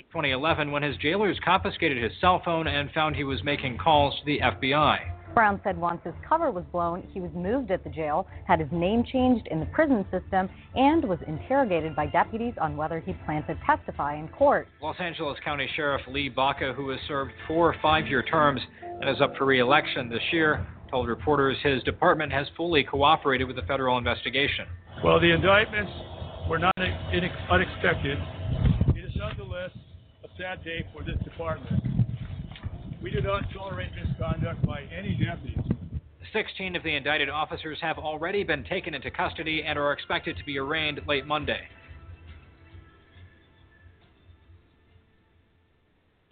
In 2011, when his jailers confiscated his cell phone and found he was making calls to the FBI.
Brown said once his cover was blown, he was moved at the jail, had his name changed in the prison system, and was interrogated by deputies on whether he planned to testify in court.
Los Angeles County Sheriff Lee Baca, who has served four five year terms and is up for re election this year, told reporters his department has fully cooperated with the federal investigation.
Well, the indictments were not unexpected. It is nonetheless a sad day for this department. We do not tolerate misconduct by any deputy.
16 of the indicted officers have already been taken into custody and are expected to be arraigned late Monday.